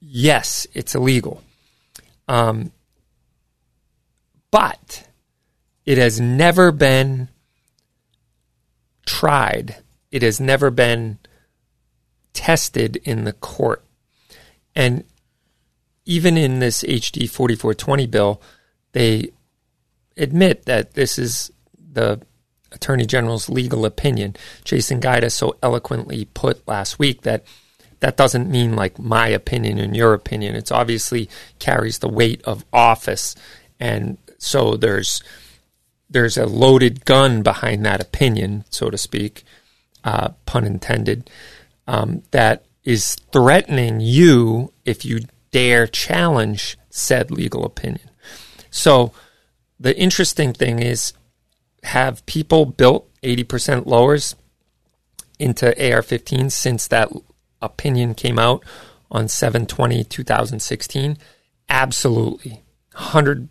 yes, it's illegal. Um, but it has never been tried, it has never been tested in the court. And even in this HD 4420 bill, they admit that this is the Attorney General's legal opinion. Jason Guida so eloquently put last week that that doesn't mean like my opinion and your opinion. It's obviously carries the weight of office, and so there's there's a loaded gun behind that opinion, so to speak, uh, pun intended, um, that is threatening you if you dare challenge said legal opinion. So the interesting thing is have people built 80% lowers into AR 15 since that opinion came out on 720 2016? Absolutely. 100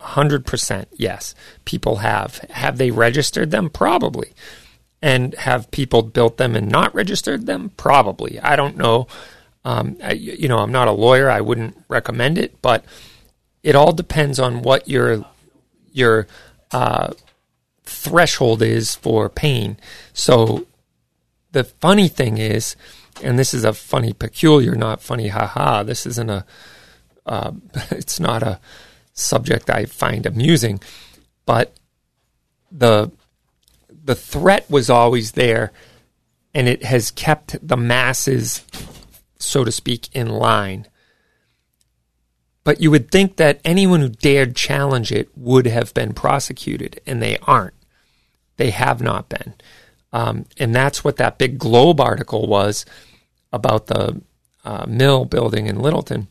100% yes. People have. Have they registered them? Probably. And have people built them and not registered them? Probably. I don't know. Um, I, you know, I'm not a lawyer. I wouldn't recommend it, but it all depends on what your your uh, threshold is for pain. So the funny thing is, and this is a funny peculiar, not funny haha. This isn't a. Uh, it's not a subject I find amusing, but the the threat was always there, and it has kept the masses, so to speak, in line. But you would think that anyone who dared challenge it would have been prosecuted, and they aren't. They have not been. Um, and that's what that big Globe article was about the uh, mill building in Littleton.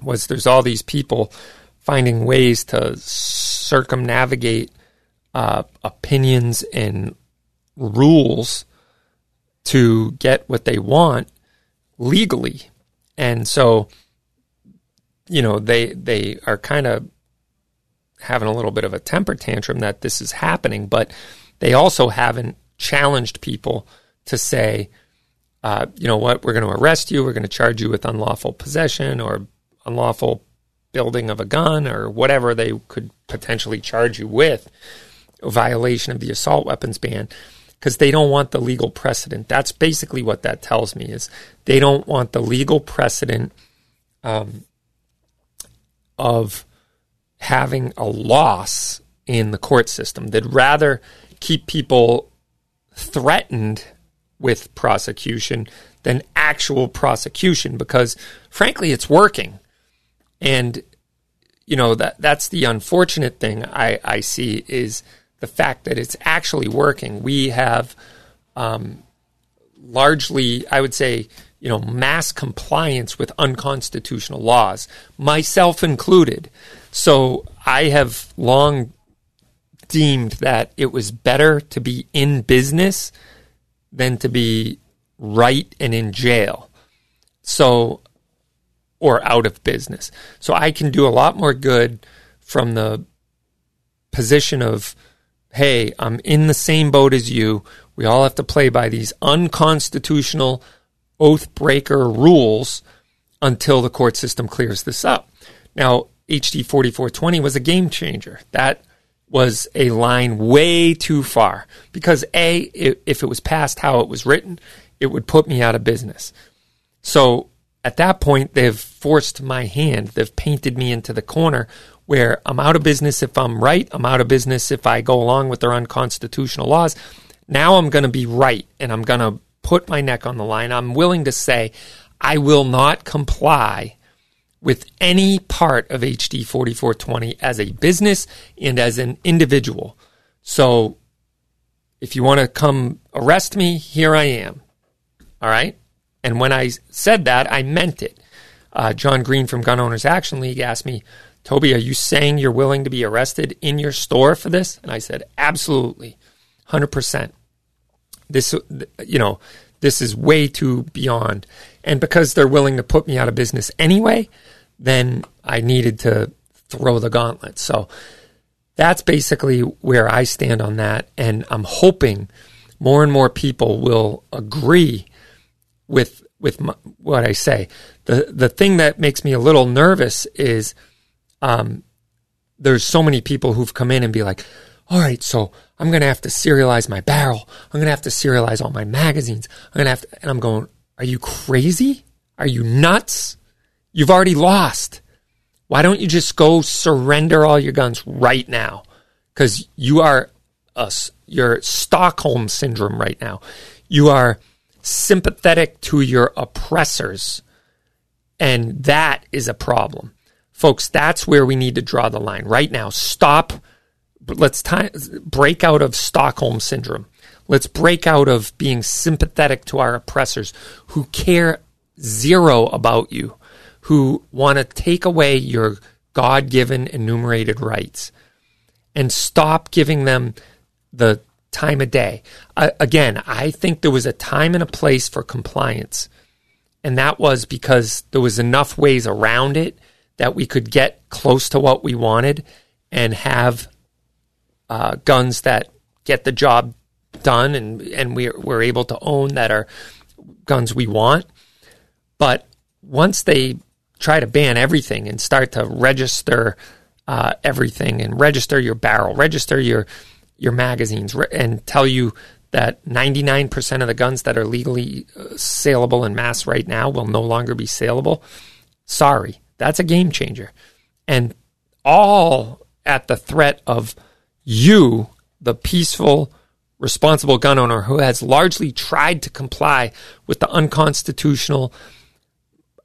Was there's all these people finding ways to circumnavigate uh, opinions and rules to get what they want legally, and so you know they they are kind of having a little bit of a temper tantrum that this is happening, but they also haven't challenged people to say, uh, you know what, we're going to arrest you, we're going to charge you with unlawful possession or unlawful building of a gun or whatever they could potentially charge you with, violation of the assault weapons ban, because they don't want the legal precedent. That's basically what that tells me is they don't want the legal precedent um, of having a loss in the court system. They'd rather keep people threatened with prosecution than actual prosecution because frankly it's working. And you know that that's the unfortunate thing I, I see is the fact that it's actually working. We have um, largely, I would say, you know, mass compliance with unconstitutional laws, myself included. So I have long deemed that it was better to be in business than to be right and in jail. So, or out of business. So I can do a lot more good from the position of, hey, I'm in the same boat as you. We all have to play by these unconstitutional oath breaker rules until the court system clears this up. Now, HD 4420 was a game changer. That was a line way too far because A, if it was passed how it was written, it would put me out of business. So at that point, they've forced my hand. They've painted me into the corner where I'm out of business if I'm right. I'm out of business if I go along with their unconstitutional laws. Now I'm going to be right and I'm going to put my neck on the line. I'm willing to say I will not comply with any part of HD 4420 as a business and as an individual. So if you want to come arrest me, here I am. All right. And when I said that, I meant it. Uh, John Green from Gun Owners Action League asked me, Toby, are you saying you're willing to be arrested in your store for this? And I said, absolutely, 100%. This, you know, this is way too beyond. And because they're willing to put me out of business anyway, then I needed to throw the gauntlet. So that's basically where I stand on that. And I'm hoping more and more people will agree with with my, what I say. The the thing that makes me a little nervous is um, there's so many people who've come in and be like, all right, so I'm going to have to serialize my barrel. I'm going to have to serialize all my magazines. I'm going to have to, and I'm going, are you crazy? Are you nuts? You've already lost. Why don't you just go surrender all your guns right now? Because you are us. You're Stockholm syndrome right now. You are sympathetic to your oppressors. And that is a problem. Folks, that's where we need to draw the line right now. Stop. Let's break out of Stockholm syndrome. Let's break out of being sympathetic to our oppressors who care zero about you who want to take away your God given enumerated rights and stop giving them the time of day. Uh, again, I think there was a time and a place for compliance. And that was because there was enough ways around it that we could get close to what we wanted and have uh, guns that get the job done and, and we're, we're able to own that are guns we want. But once they try to ban everything and start to register uh, everything and register your barrel, register your your magazines, re- and tell you that 99% of the guns that are legally uh, saleable in mass right now will no longer be saleable. Sorry, that's a game changer. And all at the threat of you, the peaceful, responsible gun owner who has largely tried to comply with the unconstitutional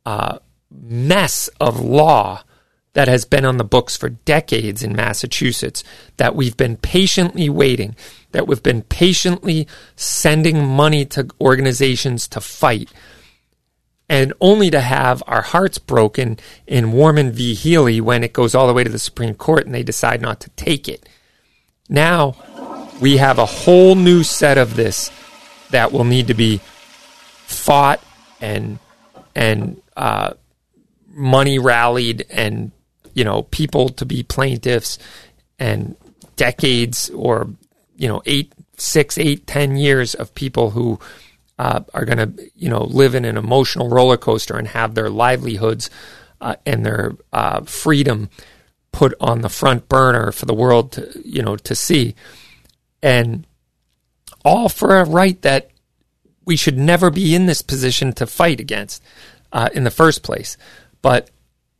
uh, mess of law that has been on the books for decades in Massachusetts, that we've been patiently waiting, that we've been patiently sending money to organizations to fight, and only to have our hearts broken in Worman v. Healey when it goes all the way to the Supreme Court and they decide not to take it. Now we have a whole new set of this that will need to be fought and and uh, money rallied and you know people to be plaintiffs and decades or you know eight six eight ten years of people who uh, are going to you know live in an emotional roller coaster and have their livelihoods uh, and their uh, freedom put on the front burner for the world to you know to see and all for a right that we should never be in this position to fight against uh, in the first place but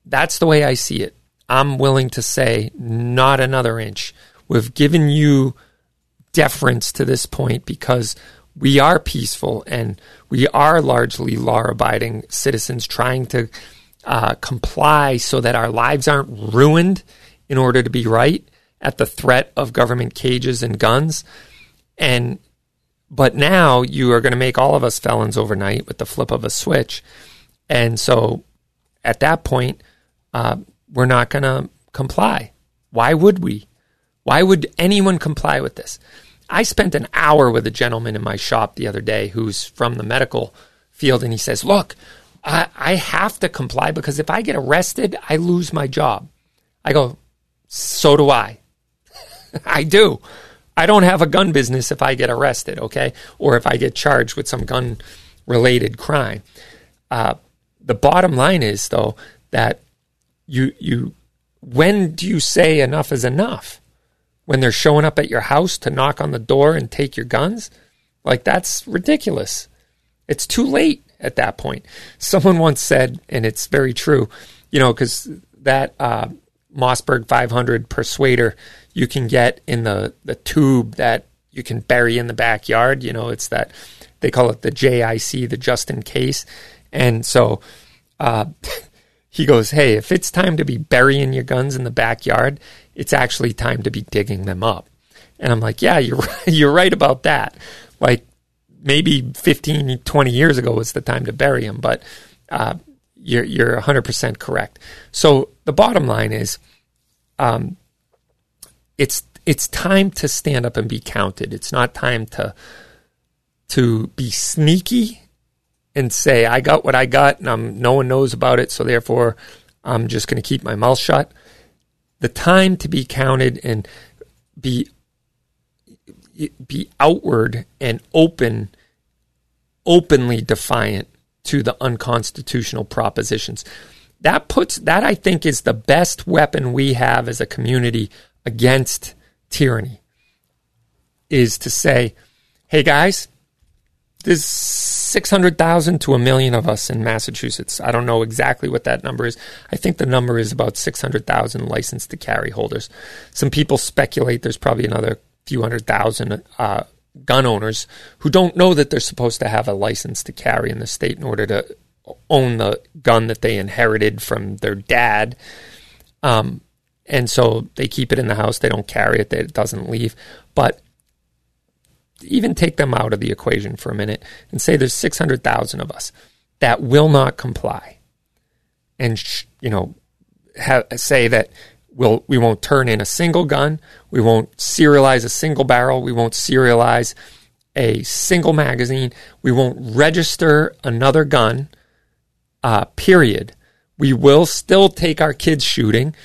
that's the way I see it. I'm willing to say not another inch. We've given you deference to this point because we are peaceful and we are largely law abiding citizens trying to uh, comply so that our lives aren't ruined in order to be right at the threat of government cages and guns. And but now you are going to make all of us felons overnight with the flip of a switch. And so at that point, uh, we're not going to comply. Why would we? Why would anyone comply with this? I spent an hour with a gentleman in my shop the other day who's from the medical field, and he says, Look, I, I have to comply because if I get arrested, I lose my job. I go, So do I. I do. I don't have a gun business if I get arrested, okay? Or if I get charged with some gun related crime. Uh, the bottom line is, though, that you you when do you say enough is enough? When they're showing up at your house to knock on the door and take your guns? Like that's ridiculous. It's too late at that point. Someone once said, and it's very true, you know, because that uh, Mossberg 500 persuader you can get in the, the tube that you can bury in the backyard. You know, it's that they call it the JIC, the just in case. And so uh, he goes, Hey, if it's time to be burying your guns in the backyard, it's actually time to be digging them up. And I'm like, Yeah, you're you're right about that. Like maybe 15, 20 years ago was the time to bury him, but uh, you're, you're 100% correct. So the bottom line is um, it's, it's time to stand up and be counted. It's not time to to be sneaky and say, I got what I got and I'm, no one knows about it, so therefore I'm just going to keep my mouth shut. The time to be counted and be be outward and open, openly defiant to the unconstitutional propositions. That puts that I think is the best weapon we have as a community against tyranny. Is to say, hey guys, there's 600,000 to a million of us in Massachusetts. I don't know exactly what that number is. I think the number is about 600,000 licensed to carry holders. Some people speculate there's probably another few hundred thousand uh, gun owners who don't know that they're supposed to have a license to carry in the state in order to own the gun that they inherited from their dad. Um, and so they keep it in the house. They don't carry it. It doesn't leave. But even take them out of the equation for a minute and say there's 600,000 of us that will not comply and you know have, say that we'll we won't turn in a single gun, we won't serialize a single barrel, we won't serialize a single magazine, we won't register another gun. Uh, period. We will still take our kids shooting.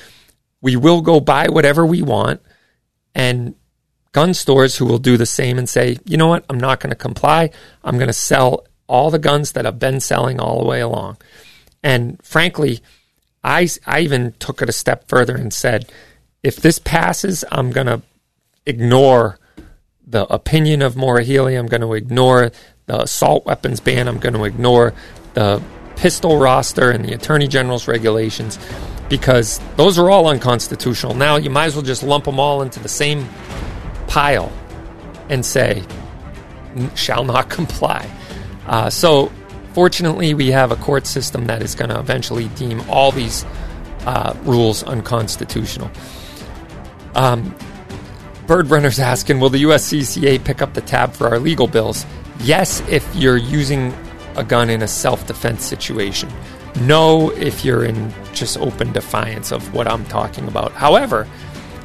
We will go buy whatever we want, and gun stores who will do the same and say, you know what, I'm not going to comply. I'm going to sell all the guns that I've been selling all the way along. And frankly, I, I even took it a step further and said, if this passes, I'm going to ignore the opinion of Healey. I'm going to ignore the assault weapons ban. I'm going to ignore the pistol roster and the Attorney General's regulations because those are all unconstitutional. Now you might as well just lump them all into the same pile and say, shall not comply. Uh, so, fortunately, we have a court system that is going to eventually deem all these uh, rules unconstitutional. Um, Bird Runner's asking, will the USCCA pick up the tab for our legal bills? Yes, if you're using a gun in a self defense situation. No, if you're in just open defiance of what I'm talking about. However,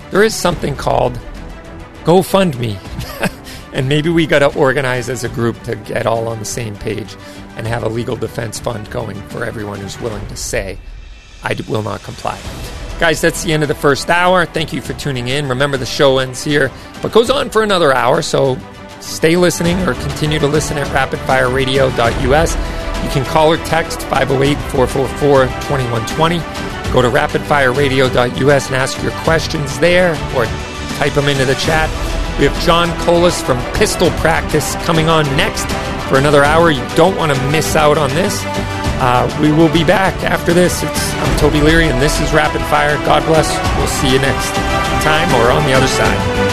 there is something called GoFundMe. and maybe we got to organize as a group to get all on the same page and have a legal defense fund going for everyone who's willing to say, I will not comply. Guys, that's the end of the first hour. Thank you for tuning in. Remember, the show ends here, but goes on for another hour, so stay listening or continue to listen at rapidfireradio.us. You can call or text 508 444 2120. Go to rapidfireradio.us and ask your questions there or type them into the chat. We have John Colas from Pistol Practice coming on next for another hour. You don't want to miss out on this. Uh, we will be back after this. It's, I'm Toby Leary, and this is Rapid Fire. God bless. We'll see you next time or on the other side.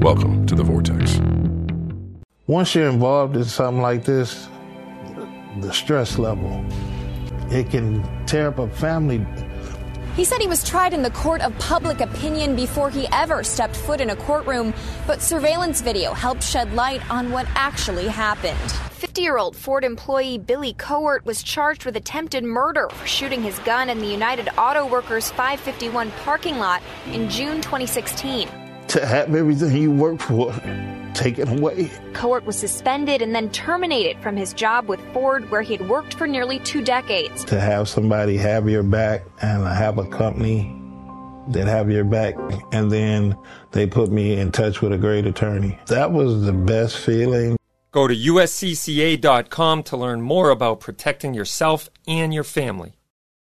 Welcome to the Vortex. Once you're involved in something like this, the stress level, it can tear up a family. He said he was tried in the court of public opinion before he ever stepped foot in a courtroom, but surveillance video helped shed light on what actually happened. 50 year old Ford employee Billy Cohort was charged with attempted murder for shooting his gun in the United Auto Workers 551 parking lot in June 2016. To have everything you work for taken away. Cohort was suspended and then terminated from his job with Ford, where he had worked for nearly two decades. To have somebody have your back and have a company that have your back, and then they put me in touch with a great attorney. That was the best feeling. Go to uscca.com to learn more about protecting yourself and your family.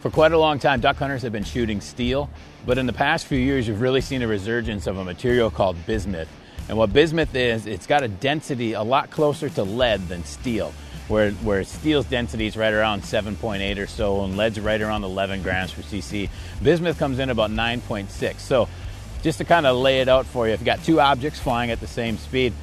For quite a long time, duck hunters have been shooting steel, but in the past few years, you've really seen a resurgence of a material called bismuth. And what bismuth is, it's got a density a lot closer to lead than steel, where, where steel's density is right around 7.8 or so, and lead's right around 11 grams per cc. Bismuth comes in about 9.6. So, just to kind of lay it out for you, if you've got two objects flying at the same speed,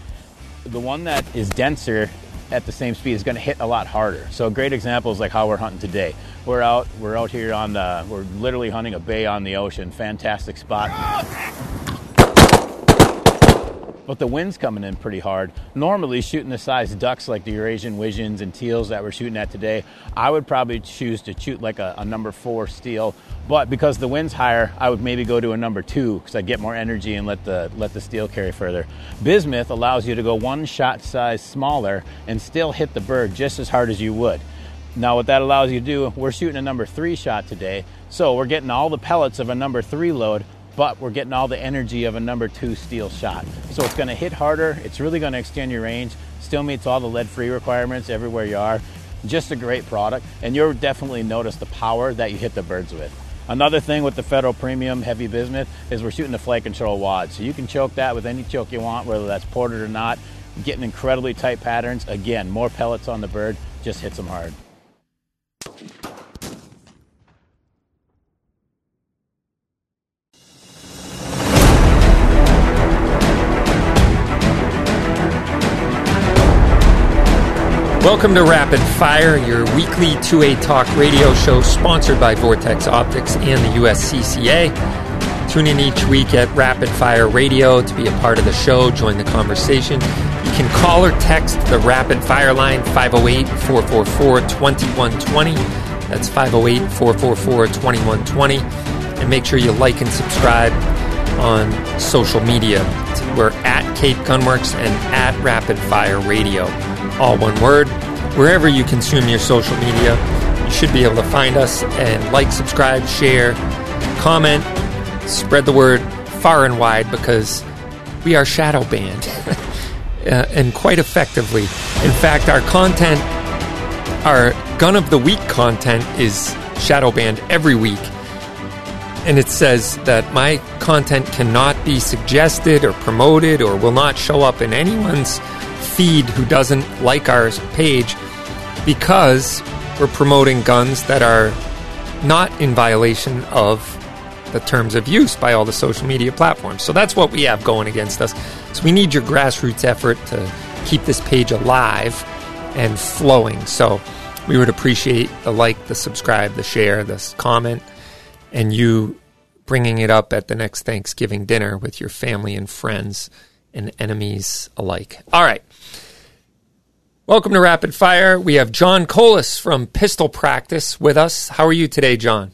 the one that is denser at the same speed is going to hit a lot harder. So a great example is like how we're hunting today. We're out, we're out here on the, we're literally hunting a bay on the ocean. Fantastic spot. But the wind's coming in pretty hard. Normally, shooting the size ducks like the Eurasian widgeons and teals that we're shooting at today, I would probably choose to shoot like a, a number four steel. But because the wind's higher, I would maybe go to a number two because I get more energy and let the let the steel carry further. Bismuth allows you to go one shot size smaller and still hit the bird just as hard as you would. Now, what that allows you to do, we're shooting a number three shot today, so we're getting all the pellets of a number three load but we're getting all the energy of a number two steel shot. So it's to hit harder. It's really to extend your range. Still meets all the lead-free requirements everywhere you are. Just a great product, and you'll definitely notice the power that you hit the birds with. Another thing with the Federal Premium HEVI-Bismuth is we're shooting the flight control wad. So you can choke that with any choke you want, whether that's ported or not. Getting incredibly tight patterns. Again, more pellets on the bird, just hits them hard. Welcome to Rapid Fire, your weekly 2A Talk radio show sponsored by Vortex Optics and the USCCA. Tune in each week at Rapid Fire Radio to be a part of the show, join the conversation. You can call or text the Rapid Fire line 508 444 2120. That's 508 444 2120. And make sure you like and subscribe on social media. We're at Cape Gunworks and at Rapid Fire Radio all one word. Wherever you consume your social media, you should be able to find us and like, subscribe, share, comment, spread the word far and wide because we are shadow banned uh, and quite effectively. In fact, our content, our gun of the week content is shadow banned every week. And it says that my content cannot be suggested or promoted or will not show up in anyone's feed who doesn't like our page because we're promoting guns that are not in violation of the terms of use by all the social media platforms. So that's what we have going against us. So we need your grassroots effort to keep this page alive and flowing. So we would appreciate the like, the subscribe, the share, the comment, and you bringing it up at the next Thanksgiving dinner with your family and friends and enemies alike. All right. Welcome to Rapid Fire. We have John Colas from Pistol Practice with us. How are you today, John?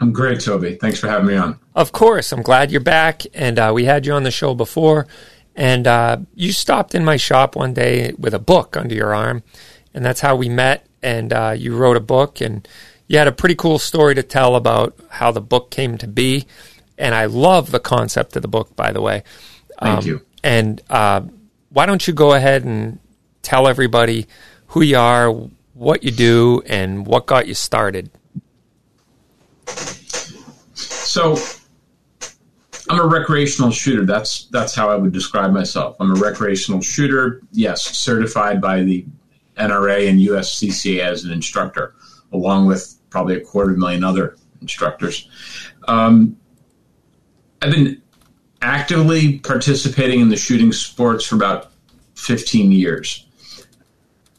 I'm great, Toby. Thanks for having me on. Of course. I'm glad you're back. And uh, we had you on the show before. And uh, you stopped in my shop one day with a book under your arm. And that's how we met. And uh, you wrote a book. And you had a pretty cool story to tell about how the book came to be. And I love the concept of the book, by the way. Thank um, you. And uh, why don't you go ahead and tell everybody who you are, what you do, and what got you started. So, I'm a recreational shooter. That's that's how I would describe myself. I'm a recreational shooter. Yes, certified by the NRA and USCCA as an instructor, along with probably a quarter million other instructors. Um, I've been actively participating in the shooting sports for about 15 years.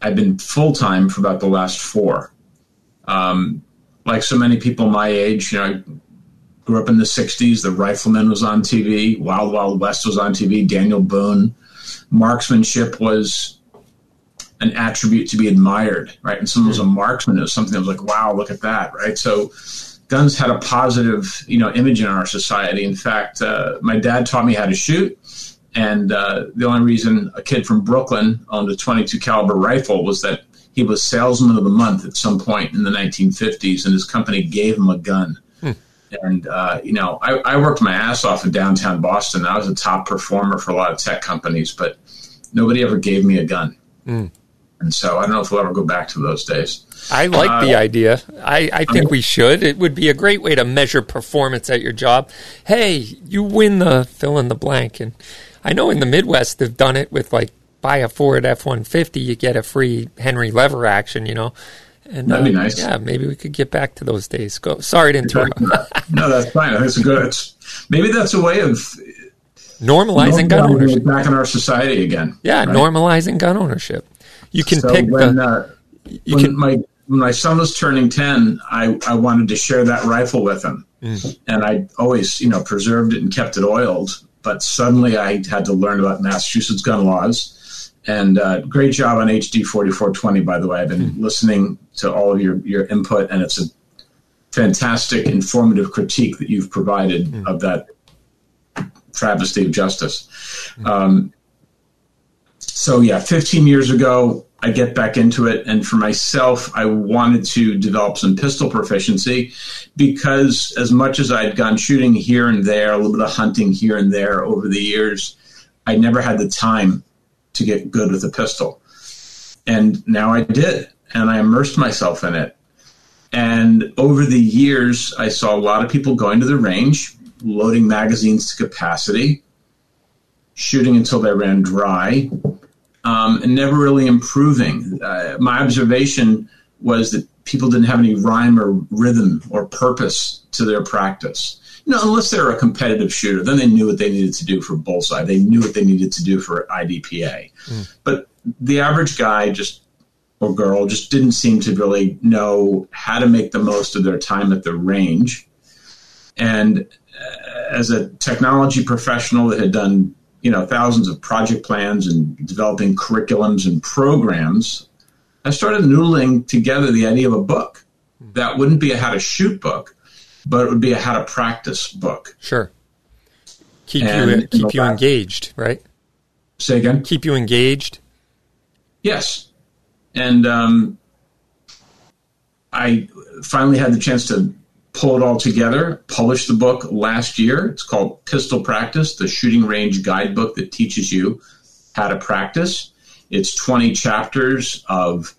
I've been full time for about the last four. Um, like so many people my age, you know, I grew up in the 60s. The Rifleman was on TV, Wild Wild West was on TV, Daniel Boone. Marksmanship was an attribute to be admired, right? And someone was a marksman, it was something that was like, wow, look at that, right? So guns had a positive, you know, image in our society. In fact, uh, my dad taught me how to shoot. And uh, the only reason a kid from Brooklyn owned a 22 caliber rifle was that he was salesman of the month at some point in the 1950s, and his company gave him a gun. Hmm. And uh, you know, I, I, worked my ass off in downtown Boston. I was a top performer for a lot of tech companies, but nobody ever gave me a gun. Hmm. And so I don't know if we'll ever go back to those days. I like uh, the idea. I, I think we should. It would be a great way to measure performance at your job. Hey, you win the fill in the blank, and I know in the Midwest they've done it with like buy a Ford F one fifty, you get a free Henry lever action. You know. And, That'd be uh, nice. Yeah, maybe we could get back to those days. Go. Sorry to interrupt. no, that's fine. That's good. maybe that's a way of normalizing gun ownership back in our society again. Yeah, right? normalizing gun ownership. You can so pick when, the. Uh, you when can, my when my son was turning ten, I I wanted to share that rifle with him, mm. and I always you know preserved it and kept it oiled but suddenly I had to learn about Massachusetts gun laws. And uh, great job on HD 4420, by the way. I've been mm-hmm. listening to all of your, your input, and it's a fantastic, informative critique that you've provided mm-hmm. of that travesty of justice. Mm-hmm. Um, so, yeah, 15 years ago, I get back into it. And for myself, I wanted to develop some pistol proficiency because as much as I'd gone shooting here and there, a little bit of hunting here and there over the years, I never had the time to get good with a pistol. And now I did, and I immersed myself in it. And over the years, I saw a lot of people going to the range, loading magazines to capacity, shooting until they ran dry, um, and never really improving. Uh, my observation was that people didn't have any rhyme or rhythm or purpose to their practice. You know, unless they were a competitive shooter, then they knew what they needed to do for bullseye. They knew what they needed to do for IDPA. Mm. But the average guy just or girl just didn't seem to really know how to make the most of their time at the range. And uh, as a technology professional that had done you know thousands of project plans and developing curriculums and programs, I started noodling together the idea of a book that wouldn't be a how to shoot book, but it would be a how to practice book. Sure. Keep and, you keep you, engaged, right? Say again. Keep you engaged. Yes, and um, I finally had the chance to pull it all together, published the book last year. It's called Pistol Practice, the shooting range guidebook that teaches you how to practice. It's 20 chapters of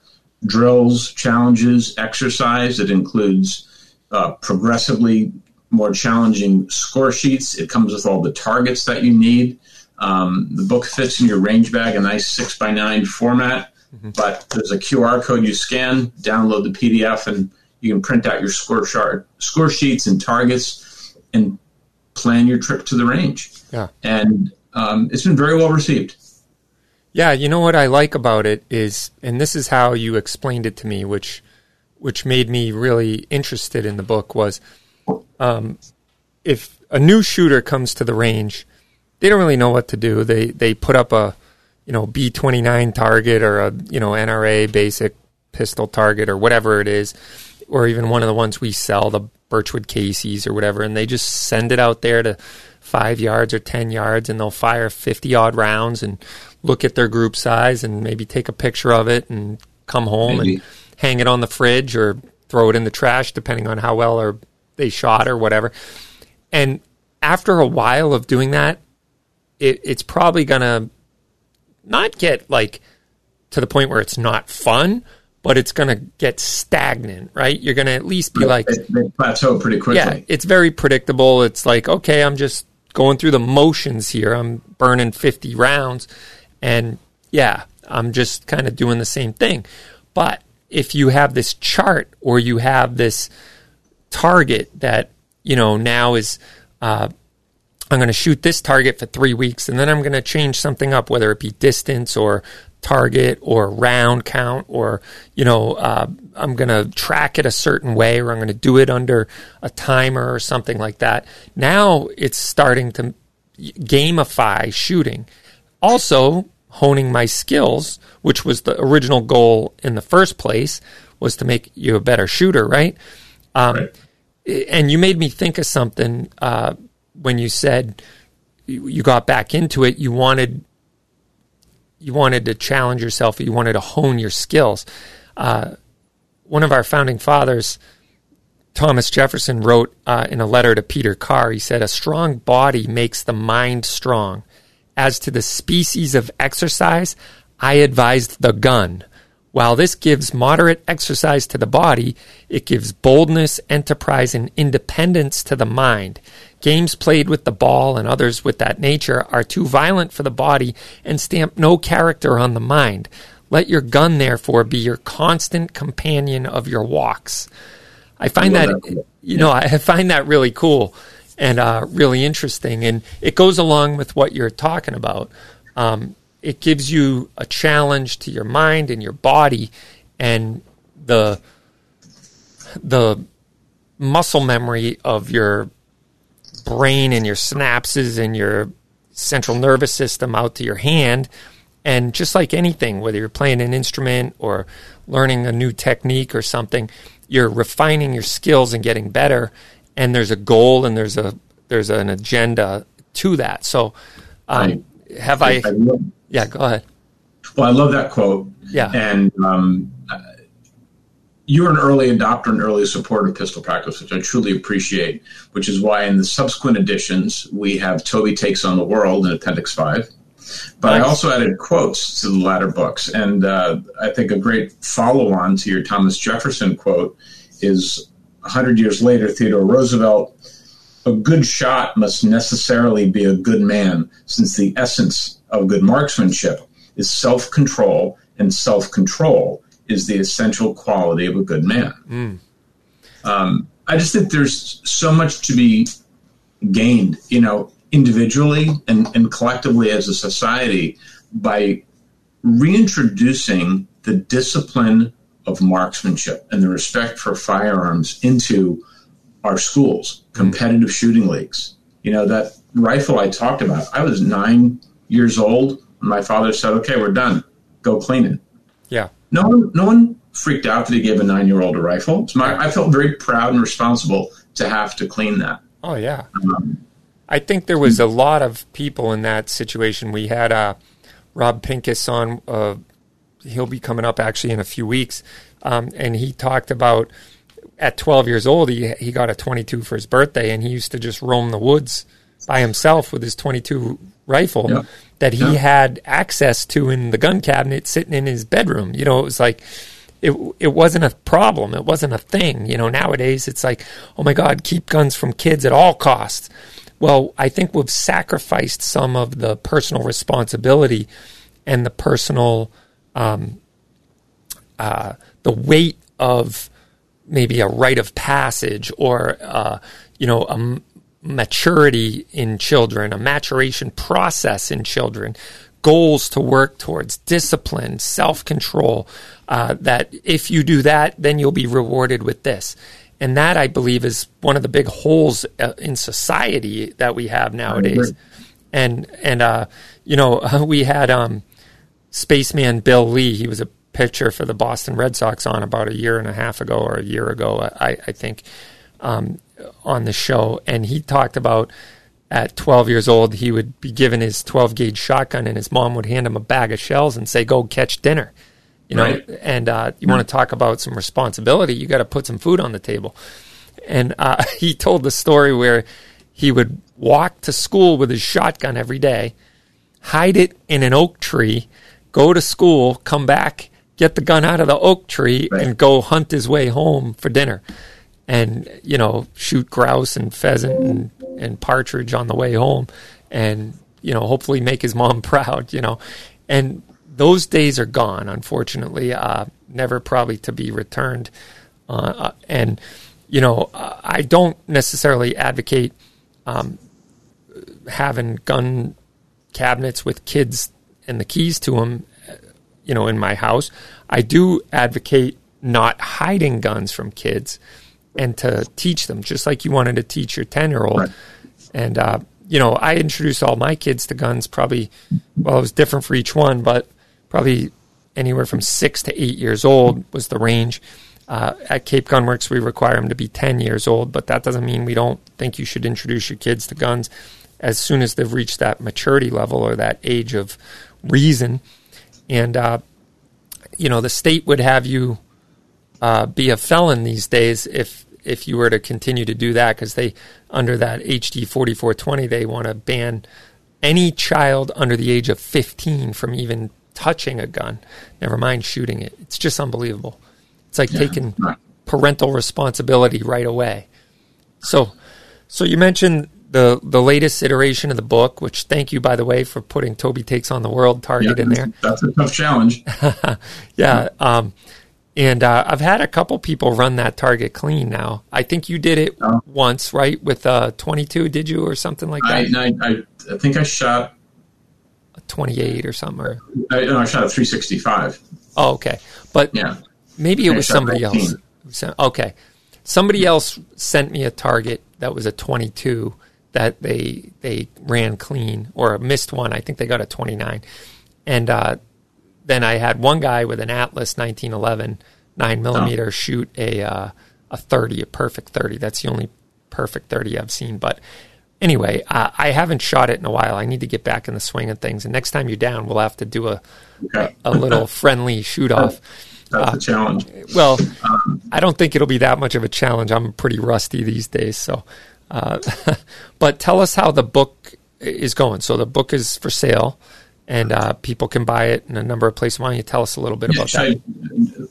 drills, challenges, exercise. It includes uh, progressively more challenging score sheets. It comes with all the targets that you need. Um, the book fits in your range bag, a nice six by nine format. Mm-hmm. But there's a QR code you scan, download the PDF, and you can print out your score chart, score sheets and targets, and plan your trip to the range. Yeah, and um, it's been very well received. Yeah, you know what I like about it is, and this is how you explained it to me, which which made me really interested in the book was, um, if a new shooter comes to the range, they don't really know what to do. They they put up a you know B twenty nine target or a you know NRA basic pistol target or whatever it is, or even one of the ones we sell, the Birchwood Casey's or whatever, and they just send it out there to five yards or 10 yards and they'll fire 50 odd rounds and look at their group size and maybe take a picture of it and come home maybe. and hang it on the fridge or throw it in the trash, depending on how well or they shot or whatever. And after a while of doing that, it, it's probably going to not get like to the point where it's not fun, but it's going to get stagnant, right? You're going to at least be like plateau pretty quickly. Yeah, it's very predictable. It's like okay, I'm just going through the motions here. I'm burning 50 rounds, and yeah, I'm just kind of doing the same thing. But if you have this chart or you have this target that you know now is uh, I'm going to shoot this target for three weeks, and then I'm going to change something up, whether it be distance or target or round count or you know uh, i'm going to track it a certain way or i'm going to do it under a timer or something like that. Now it's starting to gamify shooting. Also honing my skills which was the original goal in the first place was to make you a better shooter right, um, right. and you made me think of something uh, when you said you got back into it you wanted you wanted to challenge yourself, you wanted to hone your skills. Uh, one of our founding fathers, Thomas Jefferson, wrote uh, in a letter to Peter Carr, he said, A strong body makes the mind strong. As to the species of exercise, I advised the gun. While this gives moderate exercise to the body, it gives boldness, enterprise, and independence to the mind. Games played with the ball and others with that nature are too violent for the body and stamp no character on the mind. Let your gun, therefore, be your constant companion of your walks. I find I that, that, you know, I find that really cool and uh, really interesting. And it goes along with what you're talking about. Um, it gives you a challenge to your mind and your body and the the muscle memory of your brain and your synapses and your central nervous system out to your hand. And just like anything, whether you're playing an instrument or learning a new technique or something, you're refining your skills and getting better. And there's a goal and there's a there's an agenda to that. So, um, I, have I? I, I yeah, go ahead. Well, I love that quote. Yeah. And um, you're an early adopter and early supporter of pistol practice, which I truly appreciate, which is why in the subsequent editions, we have Toby Takes on the World in Appendix 5. But nice. I also added quotes to the latter books. And uh, I think a great follow on to your Thomas Jefferson quote is 100 years later, Theodore Roosevelt a good shot must necessarily be a good man, since the essence of good marksmanship is self control, and self control is the essential quality of a good man. Mm. Um, I just think there's so much to be gained, you know, individually and, and collectively as a society by reintroducing the discipline of marksmanship and the respect for firearms into our schools, competitive shooting leagues. You know, that rifle I talked about, I was nine years old my father said, okay, we're done. Go clean it. Yeah. No one, no one freaked out that he gave a nine year old a rifle. My, I felt very proud and responsible to have to clean that. Oh, yeah. Um, I think there was a lot of people in that situation. We had uh, Rob Pincus on. Uh, he'll be coming up actually in a few weeks. Um, and he talked about at 12 years old, he, he got a 22 for his birthday, and he used to just roam the woods by himself with his 22 rifle yeah. that he yeah. had access to in the gun cabinet sitting in his bedroom. You know, it was like, it, it wasn't a problem. It wasn't a thing. You know, nowadays it's like, oh my God, keep guns from kids at all costs. Well, I think we've sacrificed some of the personal responsibility and the personal, um, uh, the weight of maybe a rite of passage or uh, you know a m- maturity in children, a maturation process in children, goals to work towards, discipline, self control. Uh, that if you do that, then you'll be rewarded with this. And that I believe is one of the big holes uh, in society that we have nowadays. And and uh, you know we had um, spaceman Bill Lee. He was a pitcher for the Boston Red Sox on about a year and a half ago or a year ago, I, I think, um, on the show. And he talked about at 12 years old, he would be given his 12 gauge shotgun, and his mom would hand him a bag of shells and say, "Go catch dinner." You know, right. and uh, you want to talk about some responsibility? You got to put some food on the table. And uh, he told the story where he would walk to school with his shotgun every day, hide it in an oak tree, go to school, come back, get the gun out of the oak tree right. and go hunt his way home for dinner and you know shoot grouse and pheasant and, and partridge on the way home and you know hopefully make his mom proud you know. And those days are gone unfortunately uh, never probably to be returned. Uh, uh and you know i don't necessarily advocate um, having gun cabinets with kids and the keys to them you know, in my house. I do advocate not hiding guns from kids and to teach them, just like you wanted to teach your 10 year old. And, uh, you know, I introduced all my kids to guns probably, well, it was different for each one, but probably anywhere from six to eight years old was the range. Uh, at Cape Gunworks, we require them to be 10 years old, but that doesn't mean we don't think you should introduce your kids to guns as soon as they've reached that maturity level or that age of reason and uh, you know the state would have you uh, be a felon these days if if you were to continue to do that because they under that HD forty four twenty they want to ban any child under the age of fifteen from even touching a gun. Never mind shooting it. It's just unbelievable. It's like yeah. taking parental responsibility right away. So, so you mentioned the the latest iteration of the book, which thank you by the way for putting Toby takes on the world target yeah, in there. That's a tough challenge. yeah, um, and uh, I've had a couple people run that target clean now. I think you did it oh. once, right? With uh, 22, did you, or something like that? I, I, I think I shot a 28 or something. Or... I, no, I shot a 365. Oh, okay, but yeah, maybe it was somebody else. Okay, somebody else sent me a target that was a 22 that they they ran clean or missed one. I think they got a 29. And uh, then I had one guy with an Atlas 1911 nine millimeter oh. shoot a uh, a 30, a perfect 30. That's the only perfect 30 I've seen. But anyway, uh, I haven't shot it in a while. I need to get back in the swing of things. And next time you're down, we'll have to do a okay. a, a, little friendly shoot off. That's uh, a challenge. Well, um, I don't think it'll be that much of a challenge. I'm pretty rusty these days. So, uh, but tell us how the book is going. So the book is for sale and uh, people can buy it in a number of places. Why don't you tell us a little bit about that? I,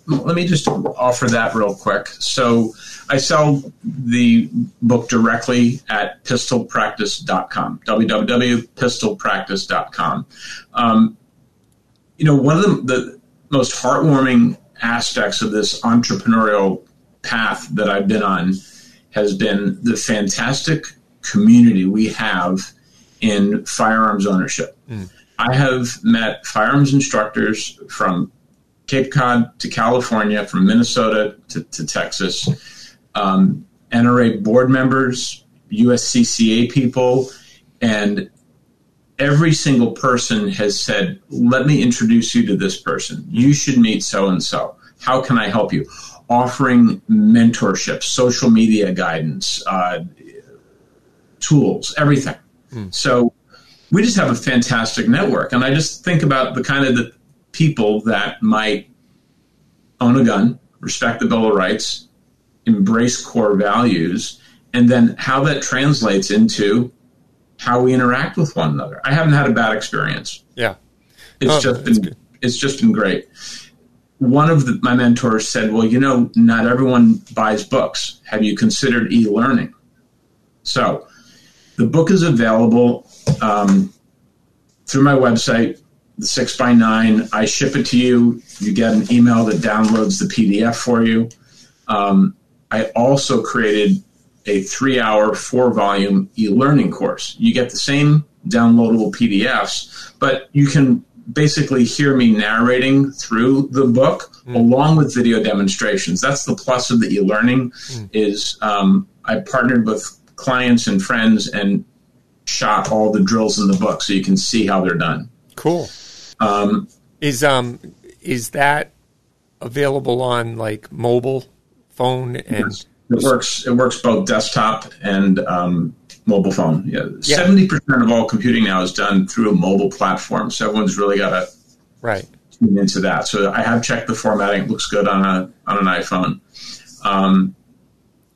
let me just offer that real quick. So I sell the book directly at pistolpractice.com, www.pistolpractice.com. Um, you know, one of the, the most heartwarming aspects of this entrepreneurial path that I've been on has been the fantastic community we have in firearms ownership. Mm. I have met firearms instructors from Cape Cod to California, from Minnesota to, to Texas, um, NRA board members, USCCA people, and every single person has said, Let me introduce you to this person. You should meet so and so. How can I help you? Offering mentorship, social media guidance, uh, tools, everything. Mm. So we just have a fantastic network. And I just think about the kind of the people that might own a gun, respect the Bill of Rights, embrace core values, and then how that translates into how we interact with one another. I haven't had a bad experience. Yeah, it's oh, just been it's just been great. One of the, my mentors said, "Well, you know, not everyone buys books. Have you considered e-learning?" So, the book is available um, through my website, the six by nine. I ship it to you. You get an email that downloads the PDF for you. Um, I also created a three hour, four volume e learning course. You get the same downloadable PDFs, but you can basically hear me narrating through the book mm. along with video demonstrations. That's the plus of the e learning mm. is um, I partnered with clients and friends and shot all the drills in the book so you can see how they're done. Cool. Um, is um is that available on like mobile phone and it works it works both desktop and um, mobile phone. Yeah. Seventy yeah. percent of all computing now is done through a mobile platform. So everyone's really got to right tune into that. So I have checked the formatting; it looks good on a on an iPhone. Um,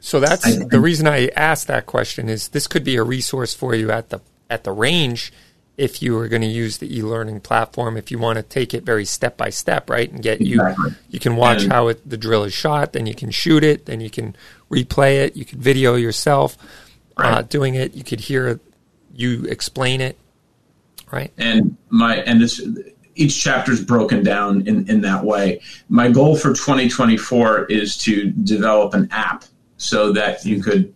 so that's I, the reason I asked that question is this could be a resource for you at the at the range if you are going to use the e-learning platform if you want to take it very step by step right and get exactly. you you can watch and, how it, the drill is shot then you can shoot it then you can replay it you can video yourself uh, right. uh, doing it you could hear you explain it right and my and this each chapter is broken down in, in that way. My goal for 2024 is to develop an app so that you could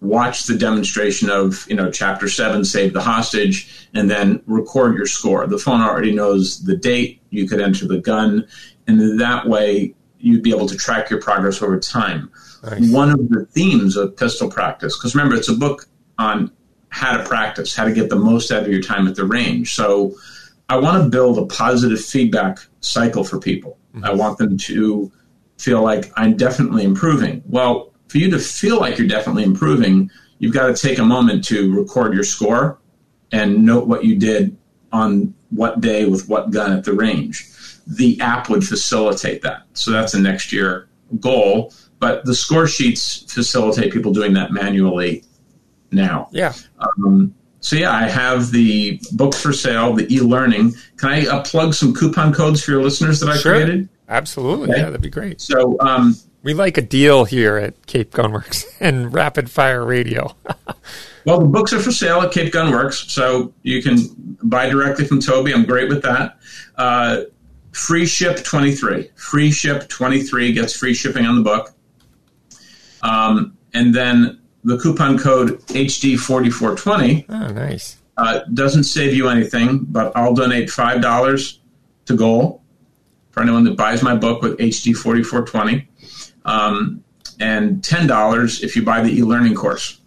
watch the demonstration of you know chapter 7 save the hostage and then record your score. The phone already knows the date. You could enter the gun. And that way you'd be able to track your progress over time. Nice. one of the themes of pistol practice because remember it's a book on how to practice how to get the most out of your time at the range. So i want to build a positive feedback cycle for people. Mm-hmm. i want them to feel like I'm definitely improving. Well, for you to feel like you're definitely improving, you've got to take a moment to record your score and note what you did on what day with what gun at the range. The app would facilitate that. So that's a next year goal. But the score sheets facilitate people doing that manually now. Yeah. Um, so yeah, I have the books for sale, the e-learning. Can I uh, plug some coupon codes for your listeners that I sure. created? Absolutely. Okay. Yeah, that'd be great. So um, we like a deal here at Cape Gunworks and Rapid Fire Radio. well, the books are for sale at Cape Gunworks, so you can buy directly from Toby. I'm great with that. Uh, free ship 23. Free ship 23 gets free shipping on the book. Um, and then the coupon code HD4420. Oh, nice. Uh, doesn't save you anything, but I'll donate $5 to Goal for anyone that buys my book with HD 4420, um, and $10 if you buy the e learning course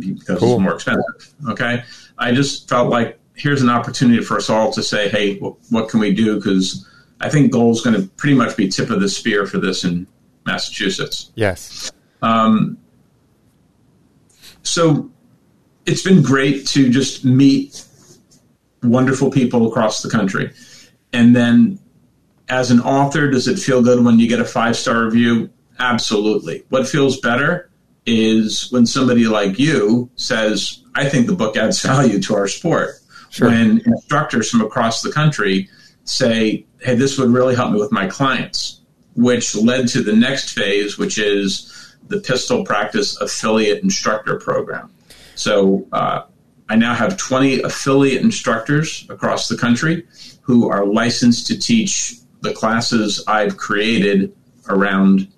because cool. it's more expensive. Okay. I just felt like here's an opportunity for us all to say, hey, what can we do? Because I think Goal is going to pretty much be tip of the spear for this in Massachusetts. Yes. Um, so it's been great to just meet wonderful people across the country. And then as an author, does it feel good when you get a five star review? Absolutely. What feels better is when somebody like you says, I think the book adds value to our sport. Sure. When instructors from across the country say, hey, this would really help me with my clients, which led to the next phase, which is the Pistol Practice Affiliate Instructor Program. So uh, I now have 20 affiliate instructors across the country who are licensed to teach the classes I've created around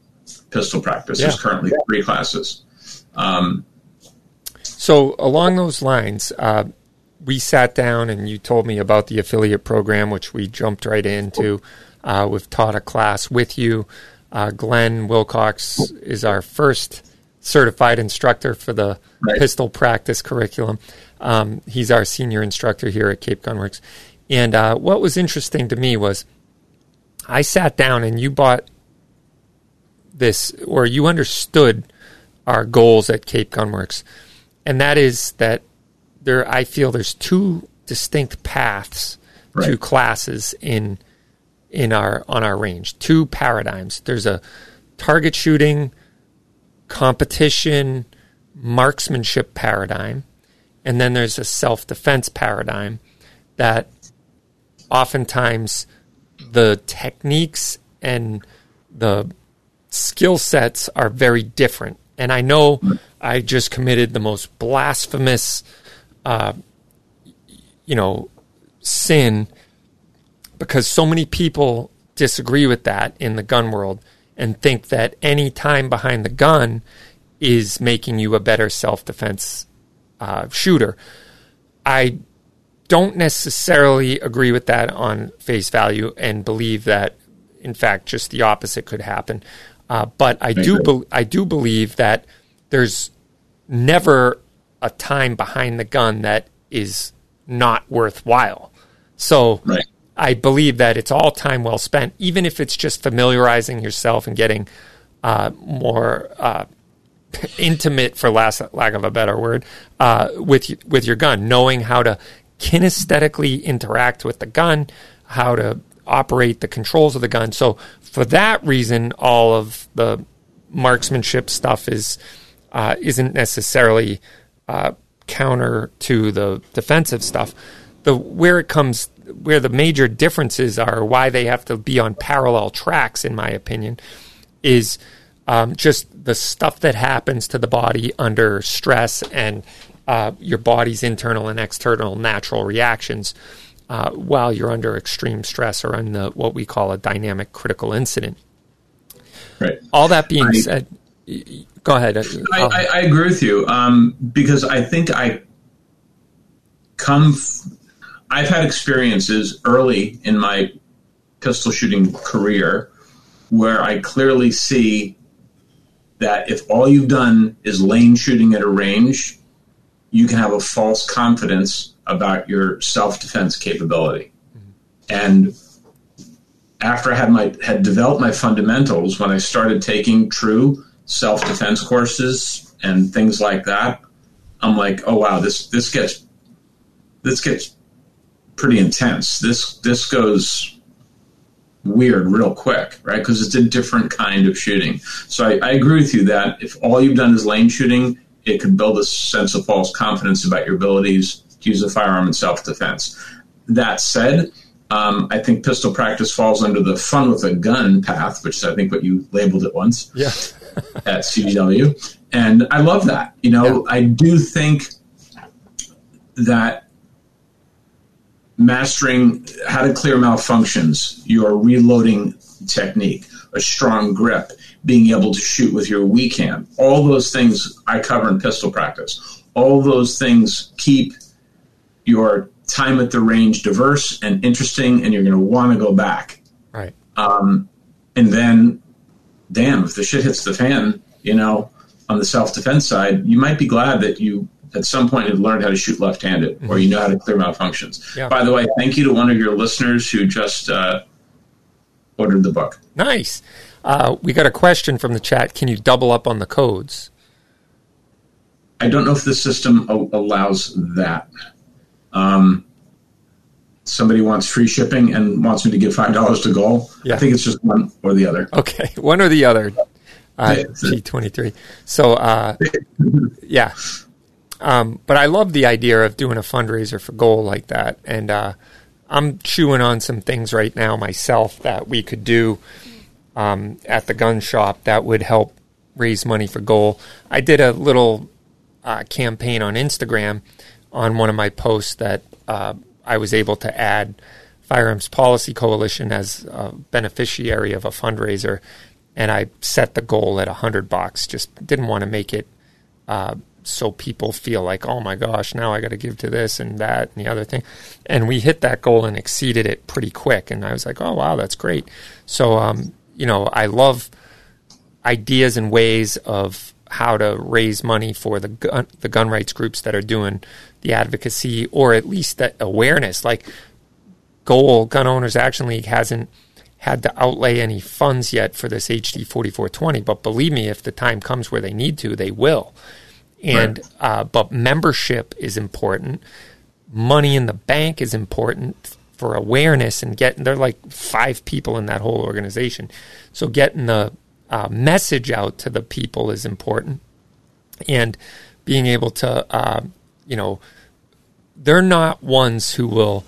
pistol practice. Yeah. There's currently three classes. Um, so, along those lines, uh, we sat down and you told me about the affiliate program, which we jumped right into. Uh, we've taught a class with you. Uh, Glenn Wilcox is our first certified instructor for the right. pistol practice curriculum. Um, he's our senior instructor here at Cape Gunworks. And uh, what was interesting to me was I sat down and you bought this, or you understood our goals at Cape Gunworks. And that is that there, I feel there's two distinct paths right. to classes in in our on our range. Two paradigms. There's a target shooting competition marksmanship paradigm, and then there's a self defense paradigm that oftentimes the techniques and the skill sets are very different. And I know I just committed the most blasphemous, uh, you know, sin because so many people disagree with that in the gun world and think that any time behind the gun is making you a better self defense uh, shooter. I don't necessarily agree with that on face value and believe that, in fact, just the opposite could happen. Uh, but I do, be- I do believe that there's never a time behind the gun that is not worthwhile. So right. I believe that it's all time well spent, even if it's just familiarizing yourself and getting uh, more uh, intimate, for last, lack of a better word, uh, with with your gun, knowing how to kinesthetically interact with the gun, how to operate the controls of the gun. So for that reason, all of the marksmanship stuff is uh, isn't necessarily uh, counter to the defensive stuff. The where it comes where the major differences are, why they have to be on parallel tracks, in my opinion, is um, just the stuff that happens to the body under stress and uh, your body's internal and external natural reactions uh, while you're under extreme stress or in the, what we call a dynamic critical incident. Right. All that being I, said, go ahead. I, I, I, agree with you um, because I think I come. F- I've had experiences early in my pistol shooting career where I clearly see that if all you've done is lane shooting at a range, you can have a false confidence about your self defense capability. Mm-hmm. And after I had my had developed my fundamentals, when I started taking true self defense courses and things like that, I'm like, oh wow, this this gets this gets pretty intense. This this goes weird real quick, right? Because it's a different kind of shooting. So I, I, agree with you that if all you've done is lane shooting, it could build a sense of false confidence about your abilities to use a firearm in self defense. That said, um, I think pistol practice falls under the fun with a gun path, which is I think what you labeled it once. Yeah. at CGW, and I love that. You know, yeah. I do think that mastering how to clear malfunctions, your reloading technique, a strong grip, being able to shoot with your weak hand. All those things I cover in pistol practice. All those things keep your time at the range diverse and interesting, and you're going to want to go back. Right. Um, and then, damn, if the shit hits the fan, you know, on the self defense side, you might be glad that you at some point had learned how to shoot left-handed mm-hmm. or you know how to clear malfunctions. Yeah. By the way, thank you to one of your listeners who just uh, ordered the book. Nice. Uh, we got a question from the chat. Can you double up on the codes? I don't know if the system allows that. Um, somebody wants free shipping and wants me to give five dollars to goal. Yeah. I think it's just one or the other. Okay, one or the other. Uh, G twenty three. So uh, yeah, um, but I love the idea of doing a fundraiser for goal like that, and uh, I'm chewing on some things right now myself that we could do um, at the gun shop that would help raise money for goal. I did a little uh, campaign on Instagram on one of my posts that uh, I was able to add Firearms Policy Coalition as a beneficiary of a fundraiser, and I set the goal at a hundred bucks. Just didn't want to make it uh, so people feel like, oh my gosh, now I got to give to this and that and the other thing. And we hit that goal and exceeded it pretty quick. And I was like, oh wow, that's great. So um, you know, I love ideas and ways of how to raise money for the gun, the gun rights groups that are doing the advocacy or at least that awareness. Like Goal Gun Owners Action League hasn't had to outlay any funds yet for this HD 4420, but believe me, if the time comes where they need to, they will. And Right. uh, but membership is important. Money in the bank is important for awareness and getting. There are like five people in that whole organization, so getting the uh, message out to the people is important, and being able to, uh, you know, they're not ones who will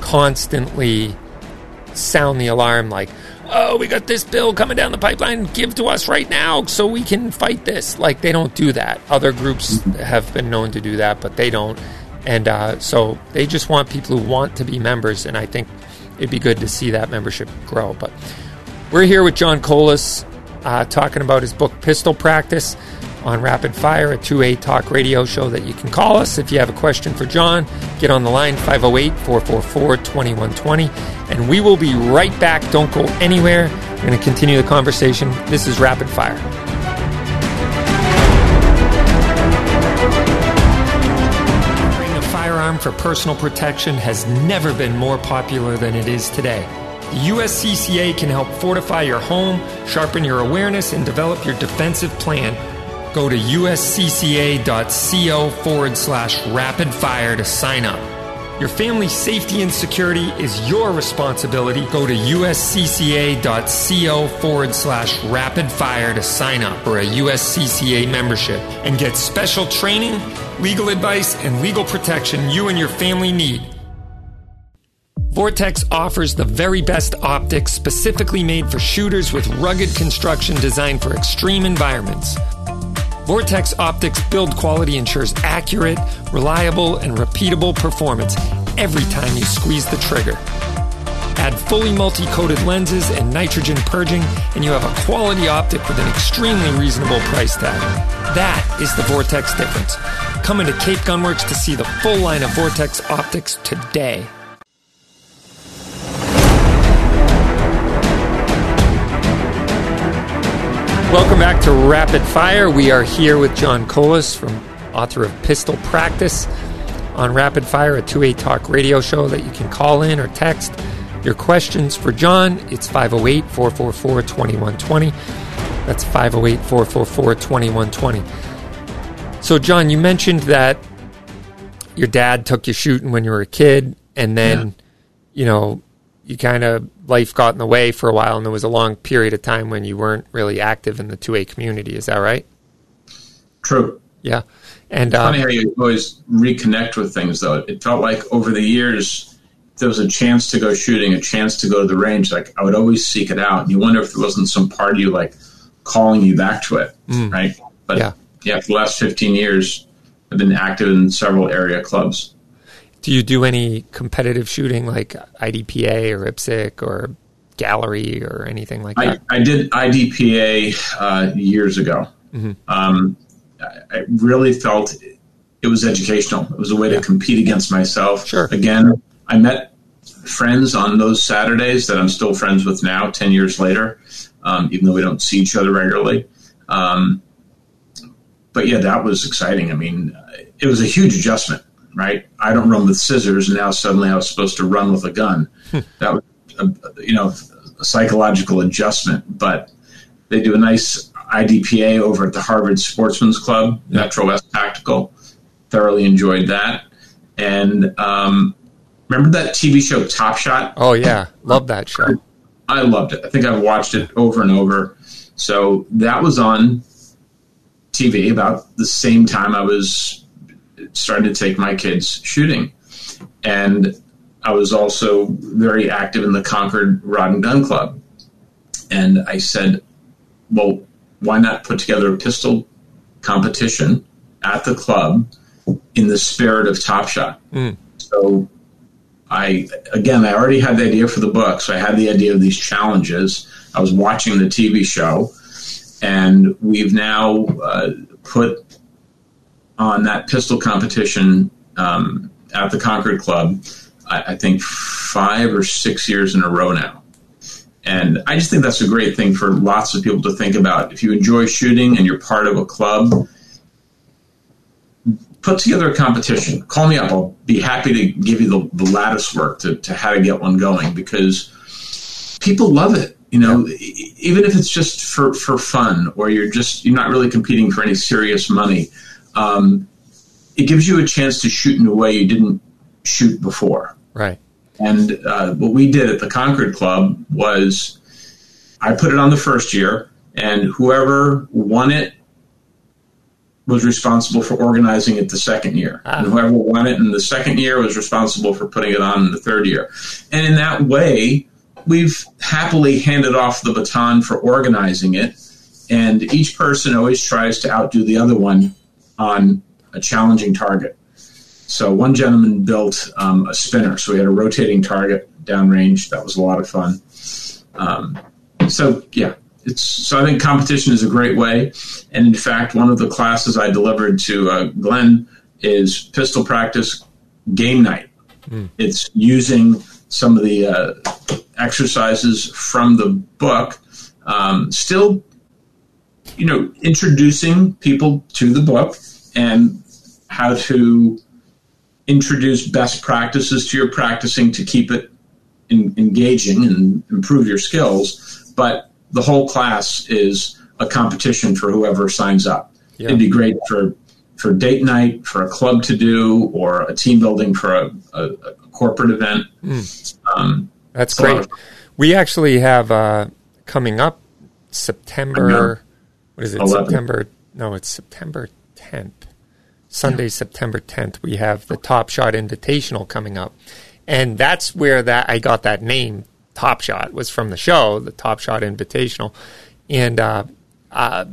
constantly sound the alarm like, oh, we got this bill coming down the pipeline, give to us right now so we can fight this. Like, they don't do that. Other groups have been known to do that, but they don't. And uh, so they just want people who want to be members, and I think it'd be good to see that membership grow. But we're here with John Colas uh, talking about his book, Pistol Practice, on Rapid Fire, a 2A talk radio show that you can call us if you have a question for John. Get on the line 508 444 2120, and we will be right back. Don't go anywhere. We're going to continue the conversation. This is Rapid Fire. For personal protection has never been more popular than it is today. The USCCA can help fortify your home, sharpen your awareness, and develop your defensive plan. Go to uscca.co forward slash rapid fire to sign up. Your family's safety and security is your responsibility. Go to uscca.co forward slash rapid fire to sign up for a USCCA membership and get special training, legal advice, and legal protection you and your family need. Vortex offers the very best optics specifically made for shooters with rugged construction designed for extreme environments. Vortex Optics build quality ensures accurate, reliable, and repeatable performance every time you squeeze the trigger. Add fully multi coated lenses and nitrogen purging, and you have a quality optic with an extremely reasonable price tag. That is the Vortex difference. Come into Cape Gunworks to see the full line of Vortex optics today. Welcome back to Rapid Fire. We are here with John Colas, from author of Pistol Practice on Rapid Fire, a 2A talk radio show that you can call in or text your questions for John. It's 508 444 2120. That's 508 444 2120. So, John, you mentioned that your dad took you shooting when you were a kid, and then, you know, you kind of life got in the way for a while, and there was a long period of time when you weren't really active in the 2A community. Is that right? True. Yeah. And It's funny um, how you always reconnect with things, though. It felt like over the years, there was a chance to go shooting, a chance to go to the range, like I would always seek it out. And you wonder if there wasn't some part of you like calling you back to it, Mm. right? But Yeah. yeah. for the last 15 years, I've been active in several area clubs. Do you do any competitive shooting like IDPA or IPSC or gallery or anything like that? I did IDPA uh, years ago. Mhm. Um, I, I really felt it was educational. It was a way to compete against myself. Sure. Again, I met friends on those Saturdays that I'm still friends with now, 10 years later, um, even though we don't see each other regularly. Um, but yeah, that was exciting. I mean, it was a huge adjustment, right? I don't run with scissors, and now suddenly I was supposed to run with a gun. that was, a, you know, a psychological adjustment. But they do a nice IDPA over at the Harvard Sportsman's Club, Metro West Tactical. Thoroughly enjoyed that. And um, remember that TV show Top Shot? Oh yeah, love that show. I loved it. I think I've watched it over and over. So that was on TV about the same time I was starting to take my kids shooting. And I was also very active in the Concord Rod and Gun Club. And I said, well, why not put together a pistol competition at the club in the spirit of Top Shot? Mm. So I, again, I already had the idea for the book. So I had the idea of these challenges. I was watching the TV show, and we've now uh, put on that pistol competition um, at the Concord Club, I, I think five or six years in a row now. And I just think that's a great thing for lots of people to think about. If you enjoy shooting and you're part of a club, put together a competition. Call me up. I'll be happy to give you the, the lattice work to, to how to get one going because people love it. You know, even if it's just for, for fun or you're just you're not really competing for any serious money, um, it gives you a chance to shoot in a way you didn't shoot before. Right. And uh, what we did at the Concord Club was I put it on the first year, and whoever won it was responsible for organizing it the second year. And whoever won it in the second year was responsible for putting it on in the third year. And in that way, we've happily handed off the baton for organizing it. And each person always tries to outdo the other one on a challenging target. So one gentleman built um, a spinner. So we had a rotating target downrange. That was a lot of fun. Um, so yeah, it's so I think competition is a great way. And in fact, one of the classes I delivered to uh, Glenn is pistol practice game night. Mm. It's using some of the uh, exercises from the book, um, still, you know, introducing people to the book and how to introduce best practices to your practicing to keep it in, engaging and improve your skills. But the whole class is a competition for whoever signs up. Yeah. It'd be great for for date night, for a club to do, or a team building for a, a, a corporate event. Mm. Um, That's it's a lot great. of- We actually have uh, coming up September. What is it? 11. September? No, it's September 10th. Sunday, September 10th. We have the Top Shot Invitational coming up, and that's where that I got that name. Top Shot was from the show, the Top Shot Invitational, and uh, uh,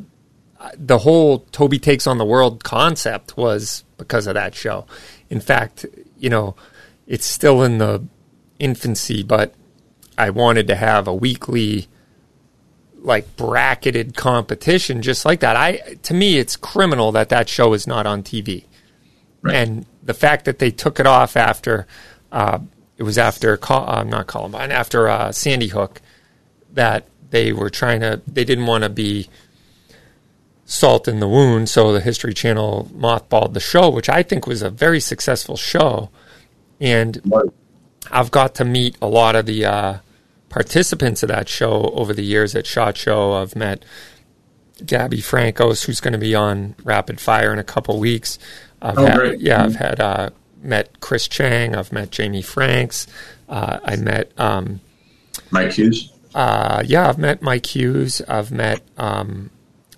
the whole Toby takes on the world concept was because of that show. In fact, you know, it's still in the infancy, but I wanted to have a weekly like bracketed competition just like that. I to me it's criminal that that show is not on TV. And the fact that they took it off after uh, it was after Col- uh, not Columbine after uh, Sandy Hook that they were trying to they didn't want to be salt in the wound so the History Channel mothballed the show which I think was a very successful show and I've got to meet a lot of the uh, participants of that show over the years at Shot Show. I've met Gabby Franco, who's going to be on Rapid Fire in a couple weeks. I've Oh, had, great. Yeah, I've had uh, met Chris Cheng. I've met Jamie Franks. Uh, I met um, Mike Hughes. Uh, yeah, I've met Mike Hughes. I've met um,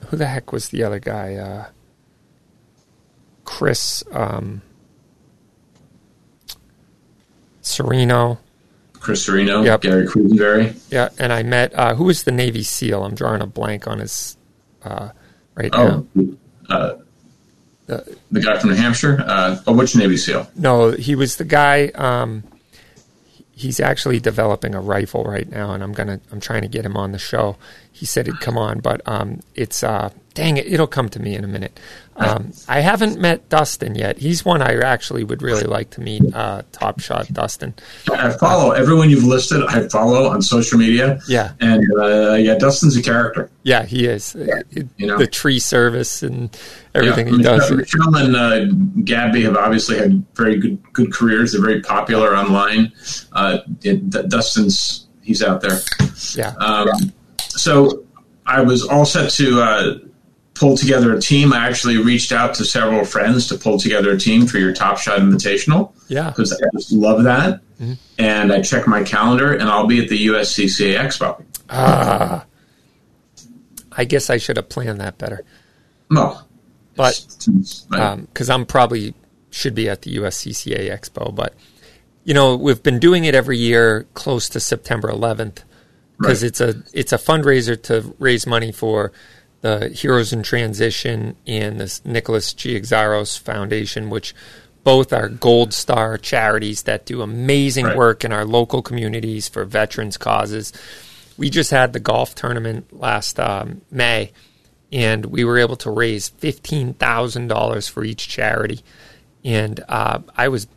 who the heck was the other guy? Uh, Chris um, Sereno. Chris Sereno, Yep. Gary Quesenberry. Yeah, and I met uh, who was the Navy SEAL? I'm drawing a blank on his uh, right now. Oh, uh, the guy from New Hampshire. Uh, oh, which Navy SEAL? No, he was the guy. Um, he's actually developing a rifle right now, and I'm gonna I'm trying to get him on the show. He said he'd come on, but um, it's uh, dang it, it'll come to me in a minute. Um, I haven't met Dustin yet. He's one I actually would really like to meet. Uh, Top Shot Dustin. I follow everyone you've listed. I follow on social media. Yeah. and uh, yeah, Dustin's a character. Yeah, he is. It- you know. the tree service and everything Yeah, he does. Michelle, Michelle and uh, Gabby have obviously had very good good careers. They're very popular online. Uh, it, D- Dustin's he's out there. Yeah. Um, so I was all set to uh, pull together a team. I actually reached out to several friends to pull together a team for your Top Shot Invitational. Yeah. Because I just love that. Mm-hmm. And I check my calendar, and I'll be at the USCCA Expo. Ah. I guess I should have planned that better. No. But, because um, I'm probably should be at the USCCA Expo, but, you know, we've been doing it every year close to September 11th because right. it's a it's a fundraiser to raise money for the Heroes in Transition and the Nicholas Xiarhos Foundation, which both are gold star charities that do amazing right. work in our local communities for veterans causes. We just had the golf tournament last um, May, and we were able to raise fifteen thousand dollars for each charity, and uh, I was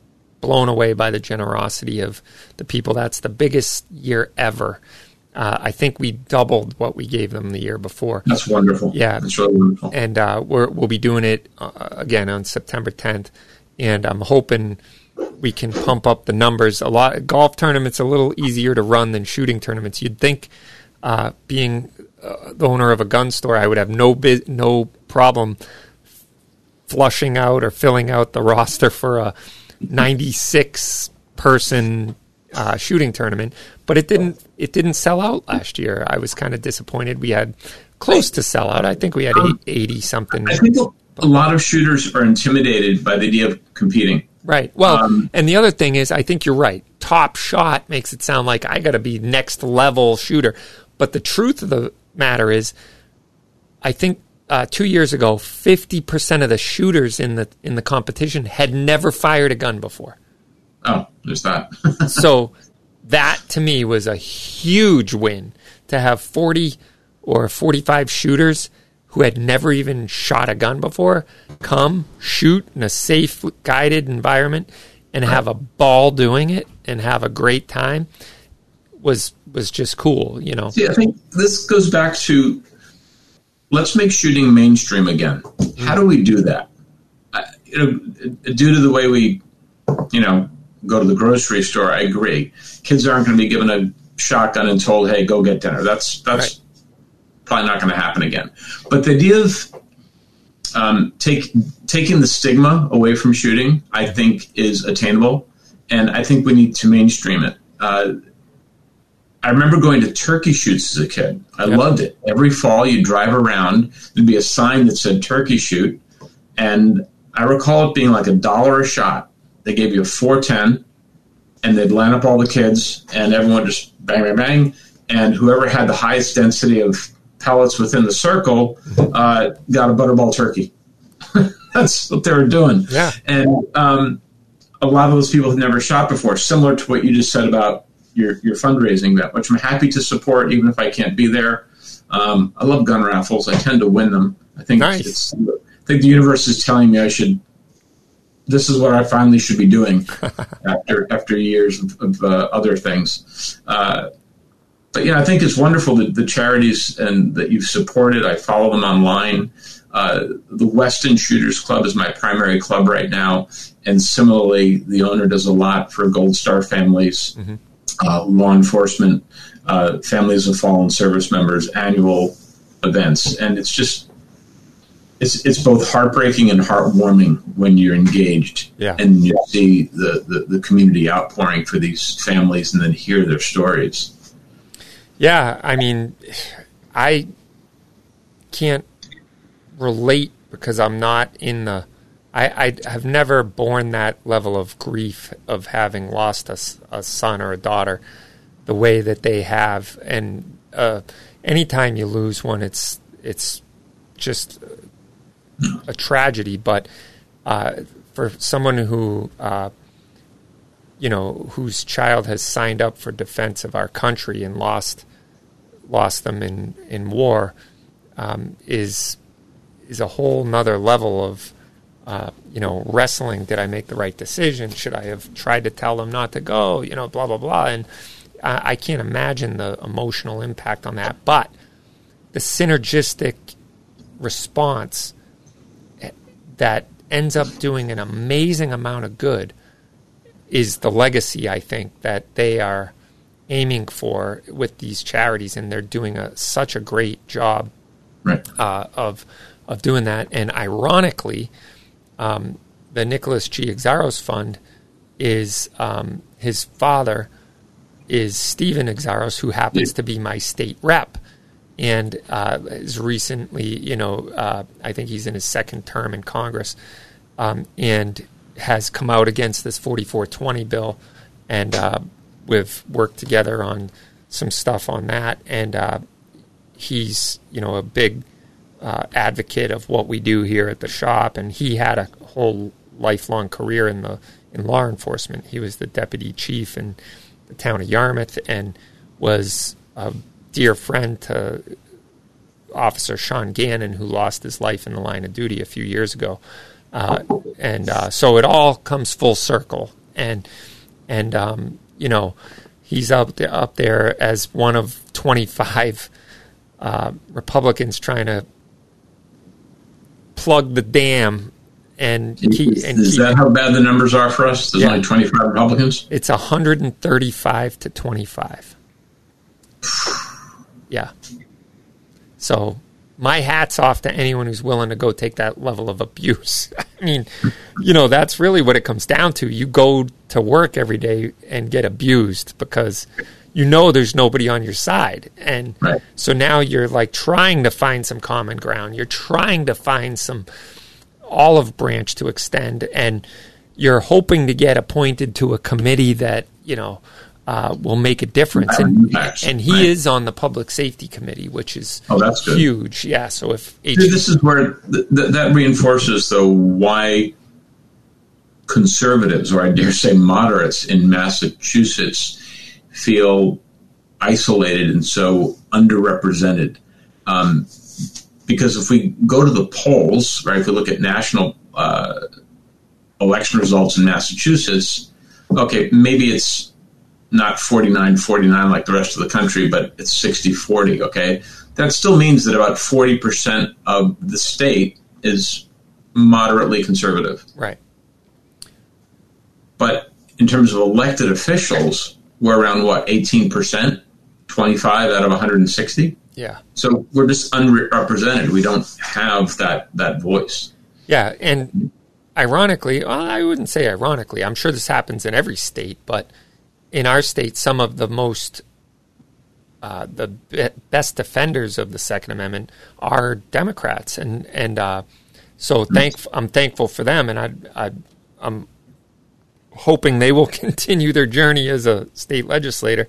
blown away by the generosity of the people. That's the biggest year ever uh, I think we doubled what we gave them the year before. That's wonderful. Yeah, that's really wonderful. And uh, we will be doing it uh, again on September 10th, and I'm hoping we can pump up the numbers. A lot golf tournaments a little easier to run than shooting tournaments. You'd think, uh, being uh, the owner of a gun store, I would have no bi- no problem flushing out or filling out the roster for a 96 person uh, shooting tournament, but it didn't it didn't sell out last year. I was kind of disappointed. We had close to sell out. I think we had um, eighty something. I think a lot of shooters are intimidated by the idea of competing. Right. Well, um, and the other thing is, I think you're right. Top shot makes it sound like I got to be next level shooter, but the truth of the matter is, I think uh, two years ago, fifty percent of the shooters in the in the competition had never fired a gun before. Oh, there's that. so that to me was a huge win to have 40 or 45 shooters who had never even shot a gun before come shoot in a safe guided environment and have a ball doing it and have a great time was was just cool, you know. See, I think this goes back to let's make shooting mainstream again. How do we do that? I, you know, due to the way we, you know, go to the grocery store, I agree. Kids aren't going to be given a shotgun and told, "Hey, go get dinner." That's that's right. probably not going to happen again. But the idea of um, take taking the stigma away from shooting, I think, is attainable, and I think we need to mainstream it. Uh, I remember going to turkey shoots as a kid. I yep. loved it. Every fall, you drive around. There'd be a sign that said "turkey shoot," and I recall it being like a dollar a shot they gave you a 410, and they'd line up all the kids, and everyone just bang, bang, bang. And whoever had the highest density of pellets within the circle uh, got a butterball turkey. That's what they were doing. Yeah. And um, a lot of those people had never shot before, similar to what you just said about your, your fundraising, that which I'm happy to support, even if I can't be there. Um, I love gun raffles. I tend to win them. I think nice. I think the universe is telling me I should this is what I finally should be doing after after years of, of uh, other things. Uh, but yeah, I think it's wonderful that the charities and that you've supported. I follow them online. Uh, the Weston Shooters Club is my primary club right now, and similarly, the owner does a lot for Gold Star families, mm-hmm. Uh, law enforcement, uh, families of fallen service members, annual events, and it's just it's it's both heartbreaking and heartwarming when you're engaged yeah. and you see the, the, the, community outpouring for these families and then hear their stories. Yeah, I mean, I can't relate because I'm not in the. I, I have never borne that level of grief of having lost a, a son or a daughter the way that they have, and uh, anytime you lose one, it's it's just a tragedy, but uh, for someone who uh, you know whose child has signed up for defense of our country and lost lost them in in war um, is is a whole nother level of uh, you know wrestling. Did I make the right decision? Should I have tried to tell them not to go? You know, blah blah blah. And I, I can't imagine the emotional impact on that, but the synergistic response that ends up doing an amazing amount of good is the legacy I think that they are aiming for with these charities, and they're doing a, such a great job right. uh, of of doing that. And ironically, um, the Nicholas G. Xiarhos Fund is um, his father is Steven Xiarhos, who happens to be my state rep, and uh, is recently, you know, uh, I think he's in his second term in Congress, um, and has come out against this 4420 bill, and uh, we've worked together on some stuff on that, and uh, he's, you know, a big uh, advocate of what we do here at the shop, and he had a whole lifelong career in the in law enforcement. He was the deputy chief in the town of Yarmouth and was a dear friend to Officer Sean Gannon, who lost his life in the line of duty a few years ago. Uh, and uh, so it all comes full circle. And and um, you know, he's up there, up there as one of 25 uh, Republicans trying to plug the dam and keep. And is keep, that how bad the numbers are for us? There's Yeah. only 25 Republicans. It's 135 to 25. Yeah. So my hat's off to anyone who's willing to go take that level of abuse. I mean, you know, that's really what it comes down to. You go to work every day and get abused because you know there's nobody on your side. And so now you're like trying to find some common ground. You're trying to find some olive branch to extend and you're hoping to get appointed to a committee that, you know, uh, will make a difference. And, and he is on the public safety committee, which is Oh, that's good. huge. Yeah. So if See, this is where th- th- that reinforces, though, why conservatives, or I dare say moderates in Massachusetts, feel isolated and so underrepresented. Um, because if we go to the polls, right, if we look at national uh, election results in Massachusetts, okay, maybe it's not 49 49 like the rest of the country, but it's 60 40, okay? That still means that about 40% of the state is moderately conservative. Right. But in terms of elected officials, we're around what, 18%? 25 out of 160? Yeah. So we're just unrepresented. We don't have that, that voice. Yeah, and ironically, well, I wouldn't say ironically. I'm sure this happens in every state, but in our state, some of the most uh, the be- best defenders of the Second Amendment are Democrats, and and uh, so thank I'm thankful for them, and I, I I'm hoping they will continue their journey as a state legislator.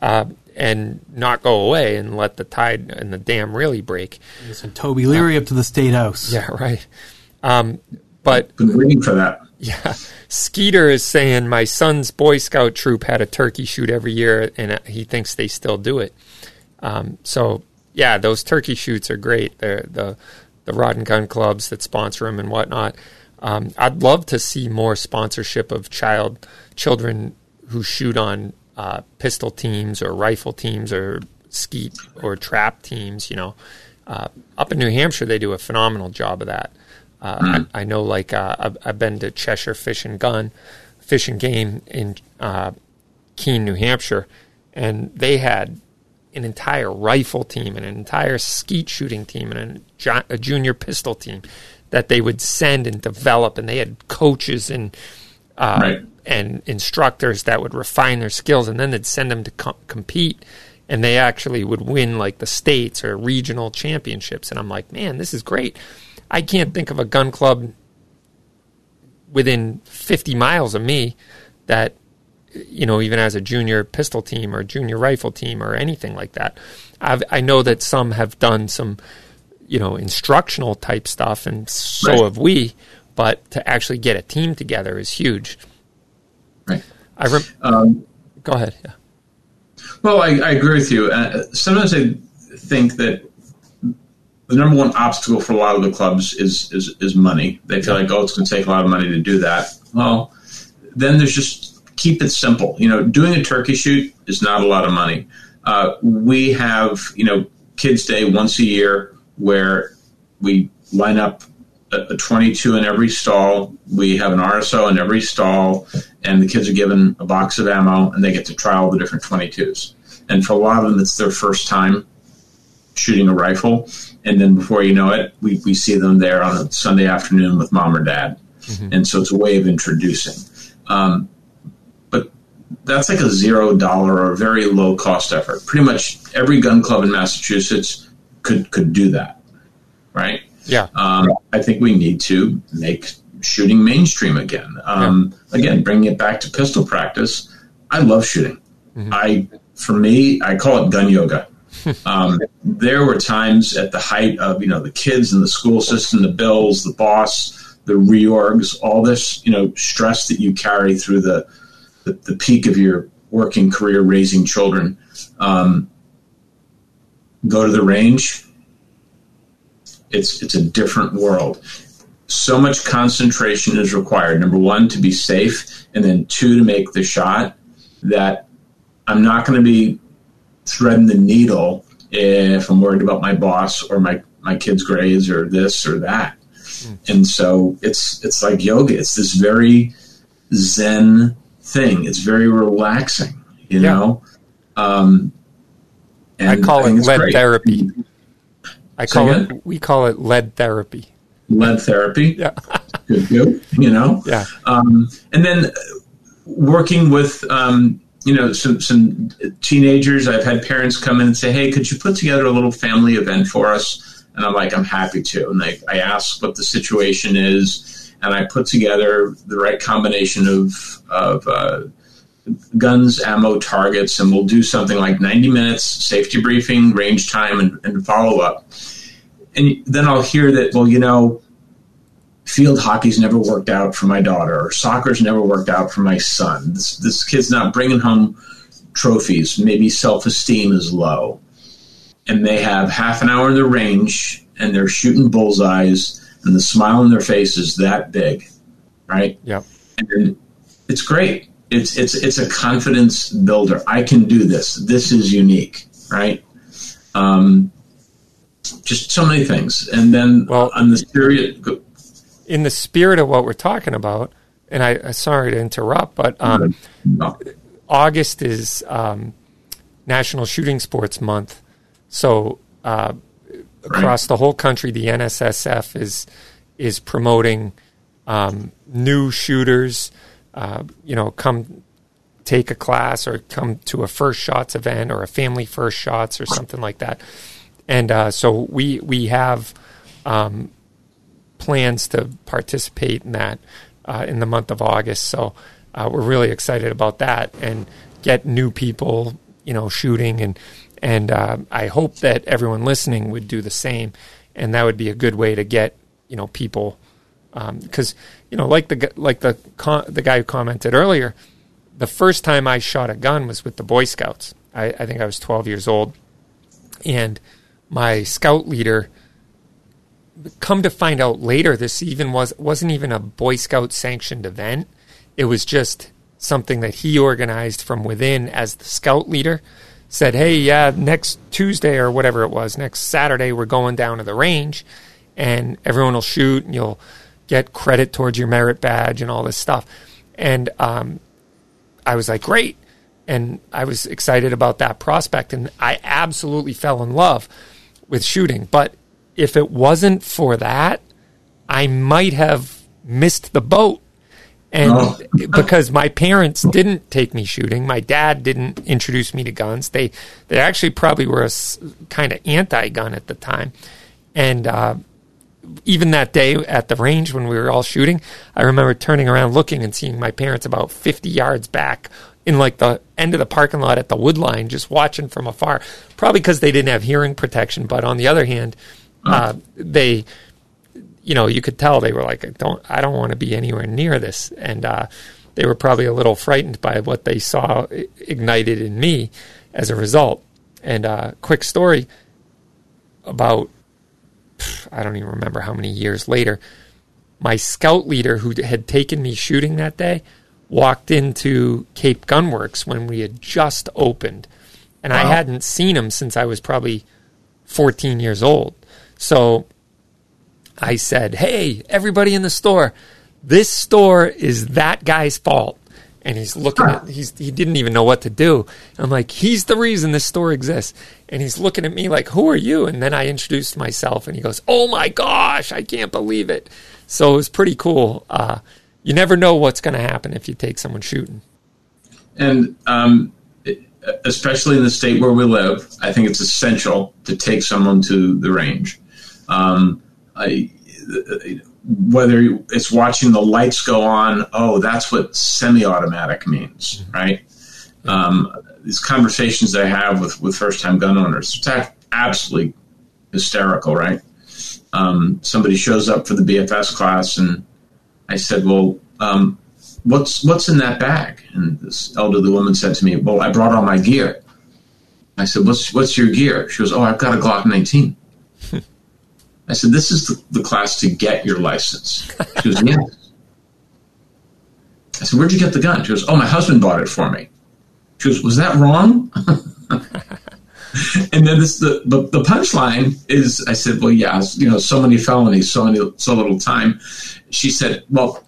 Uh, and not go away and let the tide and the dam really break. Listen, Toby Leary up to the state house. Yeah, right. Um, but been waiting for that. Yeah, Skeeter is saying my son's Boy Scout troop had a turkey shoot every year, and he thinks they still do it. Um, so yeah, those turkey shoots are great. They're the the rod and gun clubs that sponsor them and whatnot. Um, I'd love to see more sponsorship of child children who shoot on uh, pistol teams or rifle teams or skeet or trap teams. You know, uh, up in New Hampshire, they do a phenomenal job of that. Uh, Mm. I, I know, like uh, I've, I've been to Cheshire Fish and Gun, Fish and Game in uh, Keene, New Hampshire, and they had an entire rifle team and an entire skeet shooting team and a, ju- a junior pistol team that they would send and develop, and they had coaches and uh, Right. and instructors that would refine their skills, and then they'd send them to com- compete, and they actually would win like the states or regional championships. And I'm like, man, this is great. I can't think of a gun club within 50 miles of me that you know even as a junior pistol team or junior rifle team or anything like that I've, i know that some have done some you know instructional type stuff and so Right. have we but to actually get a team together is huge Right. i rem- Um, go ahead yeah Well, I, I agree with you. Uh, sometimes I think that the number one obstacle for a lot of the clubs is is, is money. They feel like, oh, it's going to take a lot of money to do that. Well, then there's just keep it simple. You know, doing a turkey shoot is not a lot of money. Uh, we have you know Kids Day once a year where we line up a, a 22 in every stall. We have an RSO in every stall, and the kids are given a box of ammo, and they get to try all the different 22s. And for a lot of them, it's their first time shooting a rifle. And then before you know it, we, we see them there on a Sunday afternoon with mom or dad. Mm-hmm. And so it's a way of introducing. Um, but that's like a zero dollar or very low cost effort. Pretty much every gun club in Massachusetts could could do that, right? Yeah. Um, I think we need to make shooting mainstream again. Um, yeah. Again, bringing it back to pistol practice. I love shooting. Mm-hmm. I, for me, I call it gun yoga. Um, there were times at the height of you know the kids and the school system, the bills, the boss, the reorgs, all this you know stress that you carry through the the, the peak of your working career raising children. Um, go to the range. It's it's a different world. So much concentration is required. Number one, to be safe, and then two, to make the shot. That I'm not going to be threading the needle if I'm worried about my boss or my my kids' grades or this or that. Mm. And so it's it's like yoga. It's this very zen thing. It's very relaxing, you yeah. know. Um, I call I it lead great. therapy. I call it. We call it lead therapy. Lead therapy. Yeah. good, good. You know. Yeah. Um, and then working with um, you know some some teenagers i've had parents come in and say hey could you put together a little family event for us? And i'm like i'm happy to. And they, i ask what the situation is and i put together the right combination of of uh, guns ammo targets and we'll do something like 90 minutes safety briefing range time and, and follow up and then i'll hear that well you know field hockey's never worked out for my daughter or soccer's never worked out for my son. This, this kid's not bringing home trophies. Maybe self esteem is low. And they have half an hour in the range and they're shooting bullseyes and the smile on their face is that big, right? Yeah. And it's great. It's it's it's a confidence builder. I can do this. This is unique, right? Um, just so many things. And then well, on the serious, in the spirit of what we're talking about, and I, I sorry to interrupt, but um, no. August is um, National Shooting Sports Month, so uh, across the whole country, the NSSF is is promoting um, new shooters. Uh, you know, come take a class or come to a first shots event or a family first shots or something like that. And uh, so we we have um, plans to participate in that uh, in the month of August. So uh, we're really excited about that and get new people, you know, shooting and and uh, I hope that everyone listening would do the same, and that would be a good way to get you know people because um, you know like the like the the guy who commented earlier, the first time I shot a gun was with the Boy Scouts. I, I think I was 12 years old, and my scout leader come to find out later, this even was wasn't even a Boy Scout sanctioned event. It was just something that he organized from within as the scout leader. Said, "Hey, yeah, next Tuesday or whatever it was, next Saturday, we're going down to the range, and everyone will shoot, and you'll get credit towards your merit badge and all this stuff." And um, I was like, "Great!" And I was excited about that prospect, and I absolutely fell in love with shooting, but if it wasn't for that, I might have missed the boat. And oh. because my parents didn't take me shooting, my dad didn't introduce me to guns. They they actually probably were a kind of anti-gun at the time. And uh, even that day at the range when we were all shooting, I remember turning around looking and seeing my parents about 50 yards back in like the end of the parking lot at the wood line, just watching from afar. Probably because they didn't have hearing protection, but on the other hand, uh, they, you know, you could tell they were like, I don't, I don't want to be anywhere near this, and uh, they were probably a little frightened by what they saw ignited in me as a result. And uh, quick story about, I don't even remember how many years later, my scout leader who had taken me shooting that day walked into Cape Gunworks when we had just opened. And wow. I hadn't seen him since I was probably 14 years old. So I said, "Hey, everybody in the store, this store is that guy's fault." And he's looking at he's he didn't even know what to do. I'm like, "He's the reason this store exists." And he's looking at me like, "Who are you?" And then I introduced myself, and he goes, "Oh my gosh, I can't believe it!" So it was pretty cool. Uh, you never know what's going to happen if you take someone shooting. And um, especially in the state where we live, I think it's essential to take someone to the range. Um, I, whether it's watching the lights go on, oh, that's what semi-automatic means, right? Um, these conversations I have with, with first-time gun owners, it's absolutely hysterical, right? Um, somebody shows up for the BFS class, and I said, "Well, um, what's what's in that bag?" And this elderly woman said to me, "Well, I brought all my gear." I said, "What's what's your gear?" She goes, "Oh, I've got a Glock 19." I said, "This is the, the, class to get your license." She goes, "Yes." I said, "Where'd you get the gun?" She goes, "Oh, my husband bought it for me." She goes, "Was that wrong?" and then this the, the, the punchline is I said, Well, yeah, you know, so many felonies, so many so little time. She said, Well,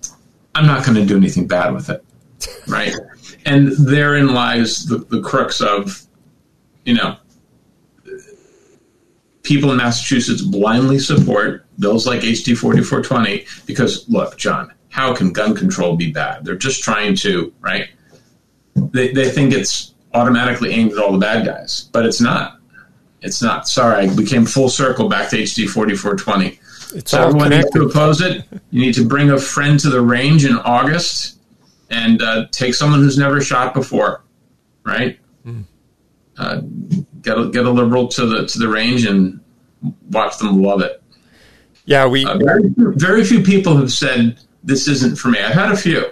I'm not going to do anything bad with it. Right. and therein lies the, the crux of, you know, people in Massachusetts blindly support bills like HD 4420 because, look, John, how can gun control be bad? They're just trying to, right? They, they think it's automatically aimed at all the bad guys, but it's not. It's not. Sorry, we came full circle back to HD 4420. It's so everyone needs to oppose it. You need to bring a friend to the range in August and uh, take someone who's never shot before, right? Hmm. Uh, get a, get a liberal to the to the range and watch them love it. Yeah, we uh, very, very few people have said this isn't for me. I've had a few.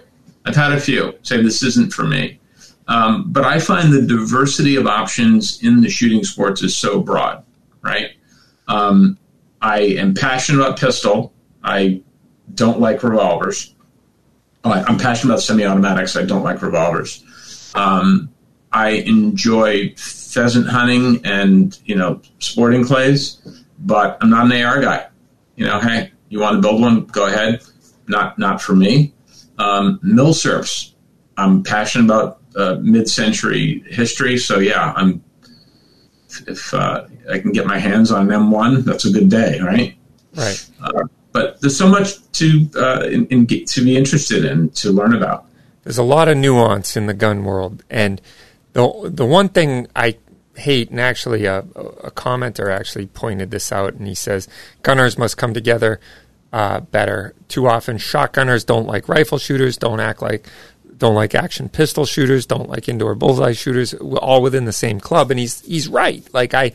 I've had a few say this isn't for me. Um, but I find the diversity of options in the shooting sports is so broad, right? Um, I am passionate about pistol. I don't like revolvers. Oh, I'm passionate about semi-automatics. I don't like revolvers. Um, I enjoy pheasant hunting and you know sporting clays, but I'm not an AR guy. You know, hey, you want to build one? Go ahead. Not not for me. Um, milsurps. I'm passionate about uh, mid-century history, so yeah, I'm. If uh, I can get my hands on an M1, that's a good day, right? Right. Uh, but there's so much to uh, in, in, to be interested in to learn about. There's a lot of nuance in the gun world, and the the one thing I hate, and actually a, a commenter actually pointed this out, and he says gunners must come together uh, better. Too often, shotgunners don't like rifle shooters, don't act like don't like action pistol shooters, don't like indoor bullseye shooters, all within the same club. And he's he's right. Like I,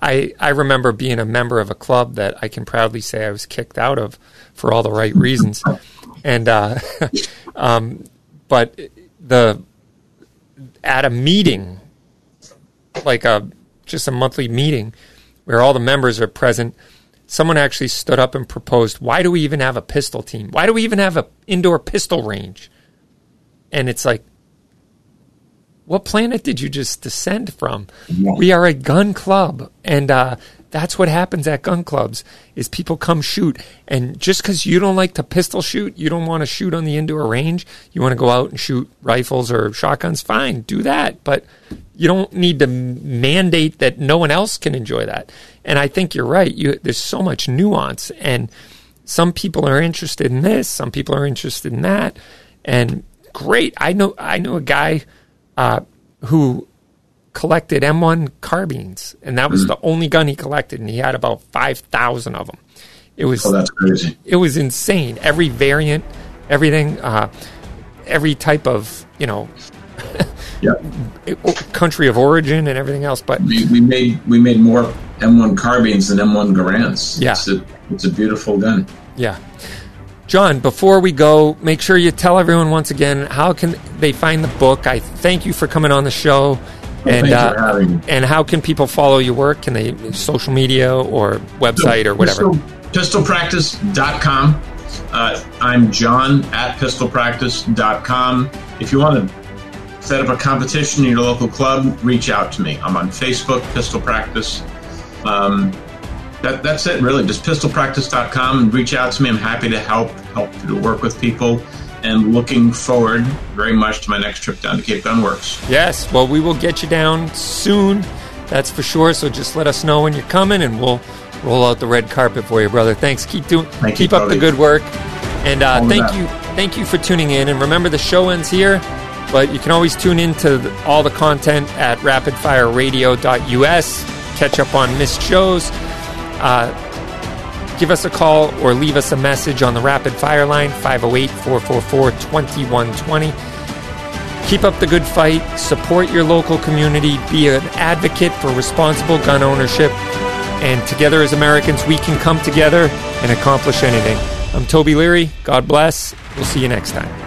I I remember being a member of a club that I can proudly say I was kicked out of for all the right reasons, and uh, um, but the at a meeting, like a just a monthly meeting where all the members are present. Someone actually stood up and proposed, "Why do we even have a pistol team? Why do we even have an indoor pistol range?" and it's like what planet did you just descend from yeah. we are a gun club and uh, that's what happens at gun clubs is people come shoot. And just because you don't like to pistol shoot you don't want to shoot on the indoor range you want to go out and shoot rifles or shotguns fine do that. But you don't need to mandate that no one else can enjoy that. And i think you're right you, there's so much nuance and some people are interested in this some people are interested in that. And great. I know I know a guy uh, who collected M1 carbines, and that was mm. the only gun he collected, and he had about five thousand of them. It was oh, that's crazy. It was insane. Every variant, everything, uh, every type of you know, yeah. country of origin and everything else. But we, we made we made more M1 carbines than M1 Garands. Yeah, it's a, it's a beautiful gun. Yeah. John, before we go, make sure you tell everyone once again how can they find the book. I thank you for coming on the show, and uh, and how can people follow your work? Can they social media or website so, or whatever? Pistol, pistolpractice.com. Uh, I'm John at pistolpractice.com. If you want to set up a competition in your local club, reach out to me. I'm on Facebook, Pistol Practice. Um, that, that's it, really. Just pistolpractice.com and reach out to me. I'm happy to help, help to work with people, and looking forward very much to my next trip down to Cape Gun Works. Yes, well, we will get you down soon. That's for sure. So just let us know when you're coming, and we'll roll out the red carpet for you, brother. Thanks. Keep doing, Thank keep you, up the good work, and uh, thank that. you, thank you for tuning in. And remember, the show ends here, but you can always tune into the, all the content at rapidfireradio.us. Catch up on missed shows. Uh, give us a call or leave us a message on the Rapid Fire line 508 444 2120. Keep up the good fight, support your local community, be an advocate for responsible gun ownership, and together as Americans, we can come together and accomplish anything. I'm Toby Leary. God bless. We'll see you next time.